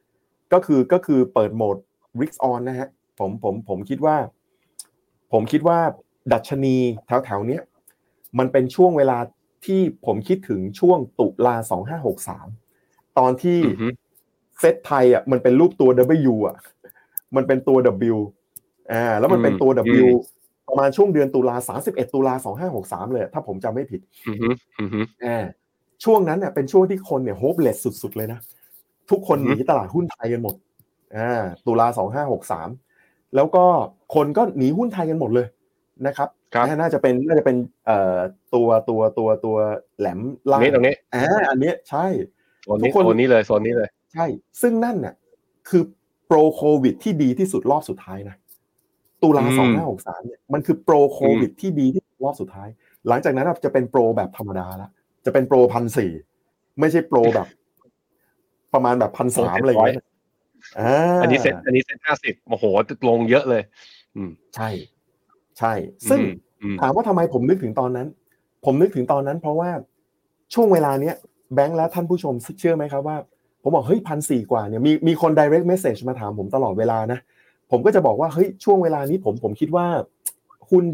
ก็คือก็คือเปิดโหมด risk on นะฮะผมผมผมคิดว่า ผมคิดว่าดัชนีแถวแถวๆเนี้ยมันเป็นช่วงเวลาที่ผมคิดถึงช่วงตุลาสองห้าหกสามตอนที่อือฮึเซตไทยอะมันเป็นรูปตัว W อะมันเป็นตัว W อ่าแล้วมันเป็นตัว W ประมาณช่วงเดือนตุลาสาสิบเอ็ดตุลาสองห้าหกสามเลย ถ้าผมจำไม่ผิดอือฮึอือฮึอ่าช่วงนั้นเนี่ยเป็นช่วงที่คนเนี่ยโฮปเลสสุดๆเลยนะ ทุกคนหนีอือฮึตลาดหุ้นไทยกันหมดอ่าตุลาสองห้าหกสาม แล้วก็คนก็หนีหุ้นไทยกันหมดเลยนะครับครับอ่าน่าจะเป็นน่าจะเป็นเอ่อตัวตัวตัวตัวแหลมตรล่างนี้ตรงนี้อ่าอันเนี้ยใช่โซนนี้ทุกคนโซนนี้เลยโซนนี้เลย ใช่ ซึ่งนั่นน่ะคือโปรโควิดที่ดีที่สุดรอบสุดท้ายนะตุลาอืสองมห้าหกสามเนี่ยมันคือโปรโควิดที่ดีที่สุดรอบสุดท้าย หลังจากนั้นจะเป็นโปรแบบธรรมดาละจะเป็นโปรพันสี่ไม่ใช่โปรแบบ ประมาณแบบพันสามอะไรอย่างเงี้ย อ่าอันนี้เซ็ตอันนี้เซ็ตห้าสิบโอ้โหลงเยอะเลย อืมใช่ ใช่ ซึ่งอืมถามว่าทำไมผมนึกถึงตอนนั้น ผมนึกถึงตอนนั้น เพราะว่าช่วงเวลาเนี้ยแบงค์และท่านผู้ชมเชื่อไหมครับว่า ผมบอกเฮ้ยพันสี่กว่าเนี่ยมีมีคน direct message มาถามผมตลอดเวลานะ ผมก็จะบอกว่าเฮ้ยช่วงเวลานี้ผมผมคิดว่าหุ้น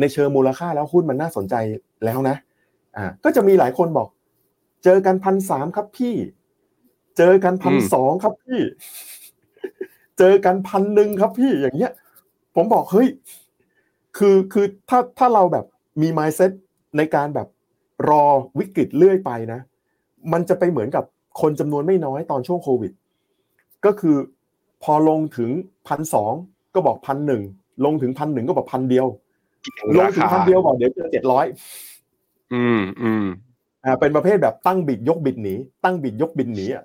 ในเชิงมูลค่าแล้วหุ้นมันน่าสนใจแล้วนะ อ่า ก็จะมีหลายคนบอก เจอกันพันสามครับพี่ เจอกันพันสองครับพี่ เจอกันพันหนึ่งครับพี่อย่างเงี้ย ผมบอกเฮ้ย คือคือถ้าถ้าเราแบบมี mindset ในการแบบรอวิกฤตเรื่อยไปนะ มันจะไปเหมือนกับคนจำนวนไม่น้อยตอนช่วงโควิด ก็คือพอลงถึงพันสองก็บอกพันหนึ่งลงถึงพันหนึ่งก็บอกพันเดียว ลงราถึงคาพันเดียวบอกเดี๋ยวเจอเจ็ดร้อยอืมอืมอ่าเป็นประเภทแบบตั้งบิดยกบิดหนีตั้งบิดยกบิดหนีอะ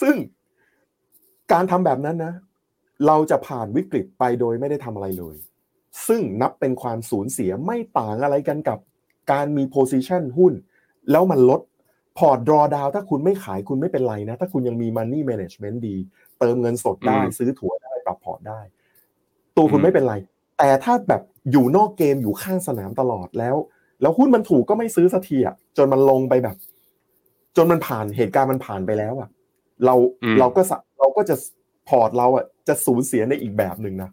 ซึ่งการทำแบบนั้นนะ เราจะผ่านวิกฤตไปโดยไม่ได้ทำอะไรเลย ซึ่งนับเป็นความสูญเสียไม่ต่างอะไรกันกับการมี position หุ้น แล้วมันลดพอร์ต draw down ถ้าคุณไม่ขายคุณไม่เป็นไรนะ ถ้าคุณยังมี money management ดี เติมเงินสดได้อืมซื้อถั่วได้ปรับพอร์ตได้ ตัวคุณอืมไม่เป็นไร แต่ถ้าแบบอยู่นอกเกมอยู่ข้างสนามตลอดแล้ว แล้วหุ้นมันถูกก็ไม่ซื้อสักทีอะจนมันลงไปแบบ จนมันผ่านเหตุการณ์มันผ่านไปแล้วอะเราอืมเราก็สะเราก็จะพอร์ตเราอะจะสูญเสียในอีกแบบหนึ่งนะ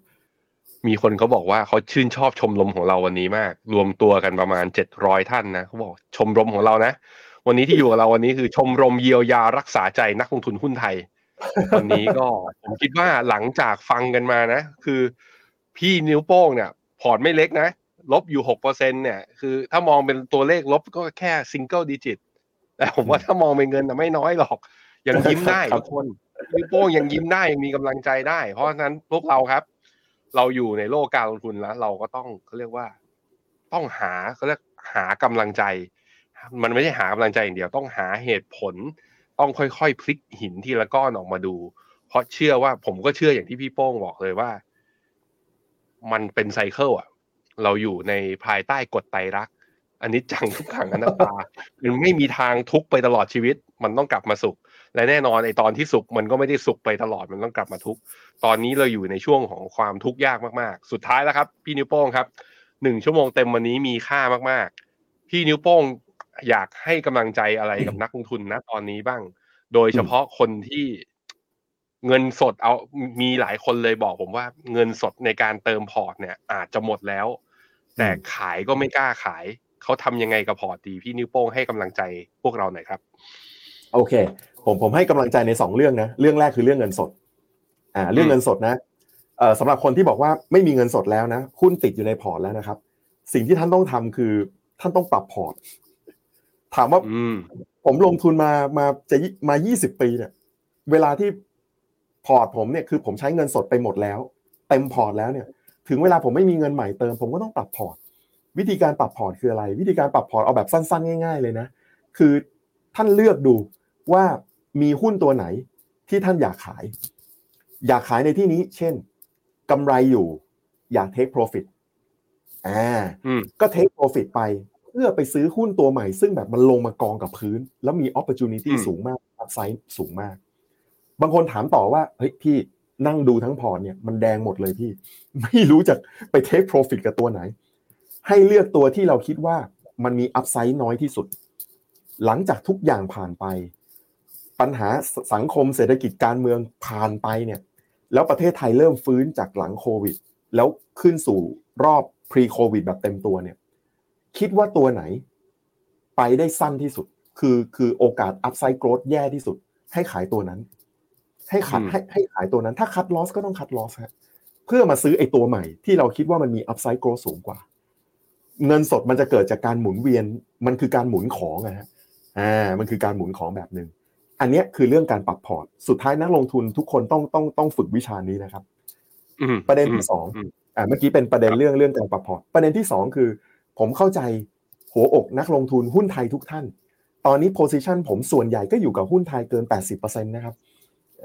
มีคนเขาบอกว่าเขาชื่นชอบชมรมของเราวันนี้มาก รวมตัวกันประมาณเจ็ดร้อยท่านนะเขาบอกชมรมของเรานะวันนี้ที่อยู่กับเราวันนี้คือชมรมเยียวยารักษาใจนักลงทุนหุ้นไทยวันนี้ก็ผมคิดว่าหลังจากฟังกันมานะ คือพี่นิ้วโป้งเนี่ย พอร์ตไม่เล็กนะ ลบอยู่หกเปอร์เซ็นต์เนี่ยคือถ้ามองเป็นตัวเลขลบก็แค่ single digit แต่ผมว่าถ้ามองเป็นเงินนะไม่น้อยหรอก ยังยิ้มได้ครับทุกคนนิ้วโป้งยังยิ้มได้ยังมีกำลังใจได้ เพราะฉะนั้นพวกเราครับ เราอยู่ในโลกการลงทุนแล้ว เราก็ต้องเขาเรียกว่า ต้องหาเขาเรียกหากำลังใจ มันไม่ใช่หากำลังใจอย่างเดียวต้องหาเหตุผล ต้องค่อยๆพลิกหินทีละก้อนออกมาดู เพราะเชื่อว่าผมก็เชื่ออย่างที่พี่โป้งบอกเลยว่า มันเป็นไซเคิลอะ เราอยู่ในภายใต้กฎไตรลักษณ์ อันนี้จังทุกขังอนัตตามันไม่มีทางทุกไปตลอดชีวิต มันต้องกลับมาสุข และแน่นอนไอตอนที่สุขมันก็ไม่ได้สุขไปตลอดมันต้องกลับมาทุกตอนนี้เราอยู่ในช่วงของความทุกข์ยากมากๆ สุดท้ายแล้วครับ พี่นิ้วโป้งครับหนึ่งชั่วโมงเต็มวันนี้มีค่ามากๆ พี่นิ้วโป้งอยากให้กำลังใจอะไรกับนักลงทุนนะตอนนี้บ้าง โดยเฉพาะคนที่เงินสดเอามีหลายคนเลยบอกผมว่า เงินสดในการเติมพอร์ตเนี่ย อาจจะหมดแล้ว แต่ขายก็ไม่กล้าขาย เขาทำยังไงกับพอร์ตดีพี่นิ้วโป้งให้กำลังใจพวกเราหน่อยครับ โอเค ผมผมให้กำลังใจในสองเรื่องนะเรื่องแรกคือเรื่องเงินสดอ่าเรื่องเงินสดนะเอ่อสำหรับคนที่บอกว่าไม่มีเงินสดแล้วนะหุ้นติดอยู่ในพอร์ตแล้วนะครับ สิ่งที่ท่านต้องทำคือท่านต้องปรับพอร์ตถามว่าอืมผมลงทุนมามาจะยี่มา 20 ปีเนี่ยเวลาที่พอร์ตผมเนี่ยคือผมใช้เงินสดไปหมดแล้ว เต็มพอร์ตแล้วเนี่ย ถึงเวลาผมไม่มีเงินใหม่เติม ผมก็ต้องปรับพอร์ต วิธีการปรับพอร์ตคืออะไร วิธีการปรับพอร์ตเอาแบบสั้นๆ ง่าย ๆ เลยนะ คือท่านเลือกดูว่ามีหุ้นตัวไหนที่ท่านอยากขาย อยากขายในที่นี้ เช่นกำไรอยู่ อยาก take profit อ่าอืมก็ take profit ไปเพื่อไปซื้อหุ้นตัวใหม่ ซึ่งแบบมันลงมากองกับพื้น แล้วมี opportunity อืมสูงมาก upside สูงมาก บางคนถามต่อว่าเฮ้ยพี่นั่งดูทั้งพอร์ตเนี่ยมันแดงหมดเลยพี่ ไม่รู้จะไป take profit กับตัวไหน ให้เลือกตัวที่เราคิดว่ามันมี upside น้อยที่สุด หลังจากทุกอย่างผ่านไป ปัญหาสังคมเศรษฐกิจการเมืองผ่านไปเนี่ยแล้วประเทศไทยเริ่มฟื้นจากหลังโควิด แล้วขึ้นสู่รอบ pre โควิดแบบเต็มตัวเนี่ยคิดว่าตัวไหน ไปได้สั้นที่สุด คือคือโอกาส upside growth แย่ที่สุด ให้ขายตัวนั้น ให้ขายอืมให้ให้ขายตัวนั้น ถ้าคัด loss ก็ต้องคัด loss ฮะเพื่อมาซื้อไอ้ตัวใหม่ที่เราคิดว่ามันมี upside growth สูงกว่า เงินสดมันจะเกิดจากการหมุนเวียน มันคือการหมุนของอะฮะอ่ามันคือการหมุนของแบบหนึ่งอันเนี้ยคือเรื่องการปรับพอร์ต สุดท้ายนักลงทุนทุกคนต้องต้องต้องฝึกวิชานี้นะครับอืมประเด็นที่สองมอ่าเมื่อกี้เป็นประเด็นเรื่องเรื่องการปรับพอร์ต ประเด็นที่สองคือ ผมเข้าใจหัวอกนักลงทุนหุ้นไทยทุกท่าน ตอนนี้ position ผมส่วนใหญ่ก็อยู่กับหุ้นไทยเกิน 80%นะครับ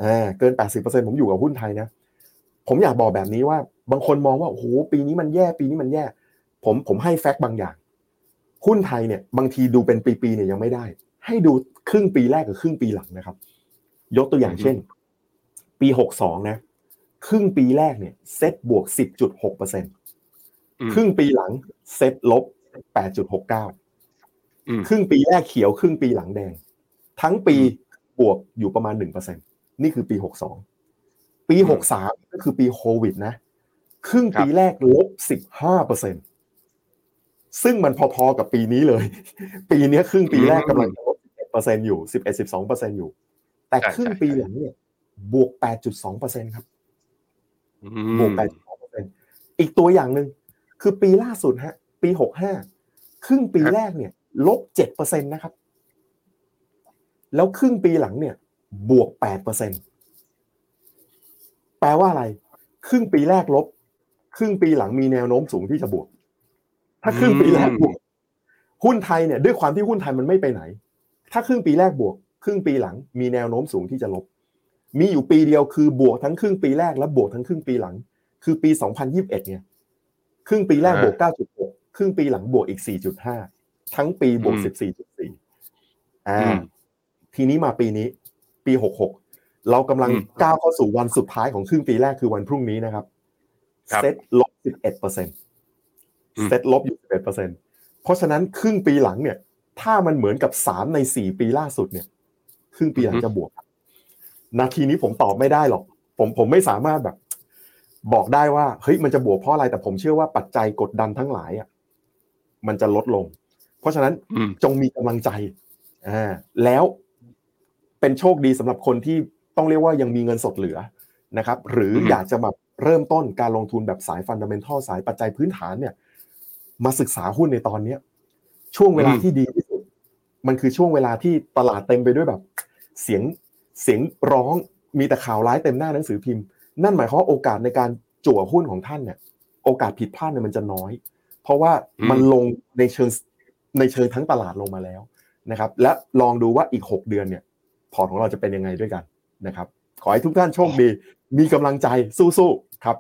อ่าเกิน 80%ผมอยู่กับหุ้นไทยนะ ผมอยากบอกแบบนี้ว่าบางคนมองว่าโอ้โหปีนี้มันแย่ปีนี้มันแย่ ผมผมให้แฟกต์บางอย่าง หุ้นไทยเนี่ยบางทีดูเป็นปีๆเนี่ยยังไม่ได้ ให้ดูครึ่งปีแรกกับครึ่งปีหลังนะครับ ยกตัวอย่างเช่น ปีหกสองนะครึ่งปีแรกเนี่ยเซ็ตบวกสิบจุดหกเปอร์เซ็นอืมครึ่งปีหลังเซ็ตลบแปดจุดหกเก้าอืมครึ่งปีแรกเขียวครึ่งปีหลังแดง ทั้งปีบวกอยู่ประมาณหนึ่งเปอร์เซ็นนี่คือปีหกสองปีหกสามก็คือปีโควิดนะ ครึ่งปีแรกลบสิบห้าเปอร์เซ็น ซึ่งมันพอๆกับปีนี้เลย ปีเนี้ยครึ่งปีแรกกำลังลบเปอร์เซ็นอยู่สิบเอ็ดสิบสองเปอร์เซ็นอยู่ แต่ครึ่งปีหลังเนี่ย บวกแปดจุดสองเปอร์เซ็นครับอืบวกมแปดเปอร์เซ็นอีกตัวอย่างหนึ่งคือปีล่าสุดฮะ ปีหกห้าครึ่งปีแรกเนี่ย ลบเจ็ดเปอร์เซ็นนะครับ แล้วครึ่งปีหลังเนี่ย บวกแปดเปอร์เซ็นแปลว่าอะไร ครึ่งปีแรกลบ ครึ่งปีหลังมีแนวโน้มสูงที่จะบวก ถ้าครึ่งปีแรกบวกหุ้นไทยเนี่ยด้วยความที่หุ้นไทยมันไม่ไปไหน ถ้าครึ่งปีแรกบวก ครึ่งปีหลัง มีแนวโน้มสูงที่จะลบ มีอยู่ปีเดียวคือบวกทั้งครึ่งปีแรกและบวกทั้งครึ่งปีหลัง คือปี 2021เนี่ยครึ่งปีแรกบวก 9.6 ครึ่งปีหลังบวกอีก 4.5 ทั้งปีบวก 14.4 อ่า ทีนี้มาปีนี้ ปี 66 เรากำลังก้าวเข้าสู่วันสุดท้ายของครึ่งปีแรกคือวันพรุ่งนี้นะครับ เซ็ตลบ 11เปอร์เซ็นต์ เซ็ตลบอยู่11เปอร์เซ็นต์เพราะฉะนั้นครึ่งปีหลังเนี่ย ถ้ามันเหมือนกับสามในสี่ปีล่าสุดเนี่ย ครึ่งปีหลังจะบวกนาทีนี้ผมตอบไม่ได้หรอก ผมผมไม่สามารถแบบ บอกได้ว่าเฮ้ยมันจะบวกเพราะอะไรแต่ผมเชื่อว่าปัจจัยกดดันทั้งหลายอะมันจะลดลง เพราะฉะนั้นจงมีกำลังใจอ่าแล้วเป็นโชคดีสำหรับคนที่ต้องเรียกว่ายังมีเงินสดเหลือนะครับ หรืออยากจะแบบเริ่มต้นการลงทุนแบบสายฟันดัมเบลทัลสายปัจจัยพื้นฐานเนี่ย มาศึกษาหุ้นในตอนเนี้ย ช่วงเวลาที่ดีที่สุด มันคือช่วงเวลาที่ตลาดเต็มไปด้วยแบบ เสียงเสียงร้องมีแต่ข่าวร้ายเต็มหน้าหนังสือพิมพ์ นั่นหมายความว่าโอกาสในการจั่วหุ้นของท่านเนี่ย โอกาสผิดพลาดเนี่ยมันจะน้อย เพราะว่ามันลงในเชิงในเชิงทั้งตลาดลงมาแล้วนะครับ และลองดูว่าอีกหกเดือนเนี่ย พอร์ตของเราจะเป็นยังไงด้วยกันนะครับ ขอให้ทุกท่านโชคดี มีกำลังใจสู้ๆครับ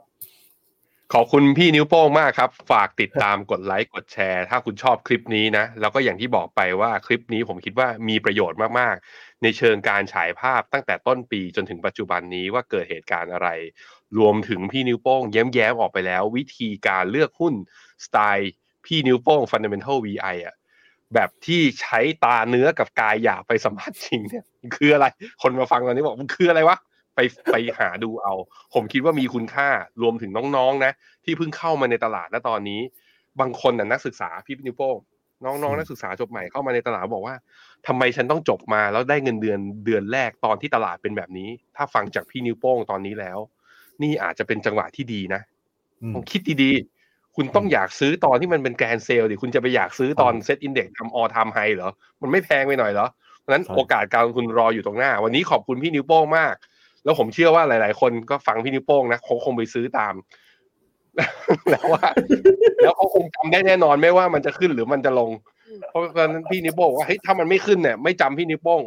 ขอบคุณพี่นิ้วโป้งมากครับ ฝากติดตามกดไลค์กดแชร์ ถ้าคุณชอบคลิปนี้นะ แล้วก็อย่างที่บอกไปว่าคลิปนี้ผมคิดว่ามีประโยชน์มากๆ ในเชิงการฉายภาพตั้งแต่ต้นปีจนถึงปัจจุบันนี้ว่าเกิดเหตุการณ์อะไร รวมถึงพี่นิ้วโป้งแย้มๆออกไปแล้ว วิธีการเลือกหุ้นสไตล์พี่นิ้วโป้ง Fundamental VI อะแบบที่ใช้ตาเนื้อกับกายหยาบไปสัมผัสจริงเนี่ยคืออะไร คนมาฟังตอนนี้บอกมันคืออะไรวะ ไปไปหาดูเอา ผมคิดว่ามีคุณค่ารวมถึงน้องๆนะ ที่เพิ่งเข้ามาในตลาดและตอนนี้ บางคนน่ะนักศึกษาพี่นิวโป้งน้องๆนักศึกษาจบใหม่เข้ามาในตลาดบอกว่าทำไมฉันต้องจบมาแล้วได้เงินเดือนเดือนแรกตอนที่ตลาดเป็นแบบนี้ ถ้าฟังจากพี่นิ้วโป้งตอนนี้แล้ว นี่อาจจะเป็นจังหวะที่ดีนะลองคิดดีๆ คุณต้องอยากซื้อตอนที่มันเป็น grand sale ดิคุณจะไปอยากซื้อตอน SET Index ทำ all time high เหรอ มันไม่แพงไปหน่อยเหรอเพราะนั้นโอกาสการลงทุนรออยู่ตรงหน้า วันนี้ขอบคุณพี่นิ้วโป้งมาก แล้วผมเชื่อว่าหลาย ๆ คนก็ฟังพี่นิ้วโป้งนะคงคงไปซื้อตาม แล้วว่า แล้วเขาคงจำได้แน่นอนไม่ว่ามันจะขึ้นหรือมันจะลง เพราะตอนนั้นพี่นิวโป้งว่าเฮ้ยถ้ามันไม่ขึ้นเนี่ยไม่จำพี่นิวโป้ง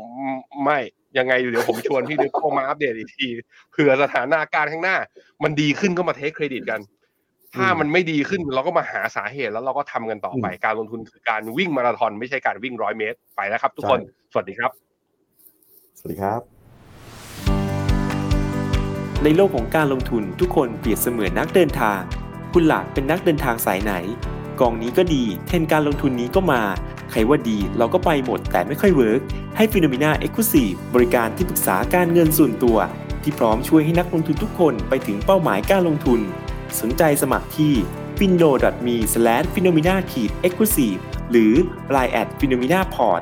ไม่ยังไงเดี๋ยวผมชวนพี่นิวโป้งมาอัปเดตอีกทีเผื่อสถานการณ์ข้างหน้า มันดีขึ้นก็มาเทคเครดิตกันถ้ามันไม่ดีขึ้นเราก็มาหาสาเหตุแล้วเราก็ทำกันต่อไปการลงทุนคือการวิ่งมาราธอนไม่ใช่การวิ่งร้อยเมตร ไปแล้วครับ ทุกคนสวัสดีครับ สวัสดีครับ ในโลกของการลงทุนทุกคนเปรียบเสมือนนักเดินทาง คุณล่ะเป็นนักเดินทางสายไหน กองนี้ก็ดี เทรนด์การลงทุนนี้ก็มา ใครว่าดีเราก็ไปหมดแต่ไม่ค่อย work ให้ Finnomena Exclusive บริการที่ปรึกษาการเงินส่วนตัว ที่พร้อมช่วยให้นักลงทุนทุกคนไปถึงเป้าหมายการลงทุน สนใจสมัครที่ finnome finnomena exclusive หรือ Line at finnomenaport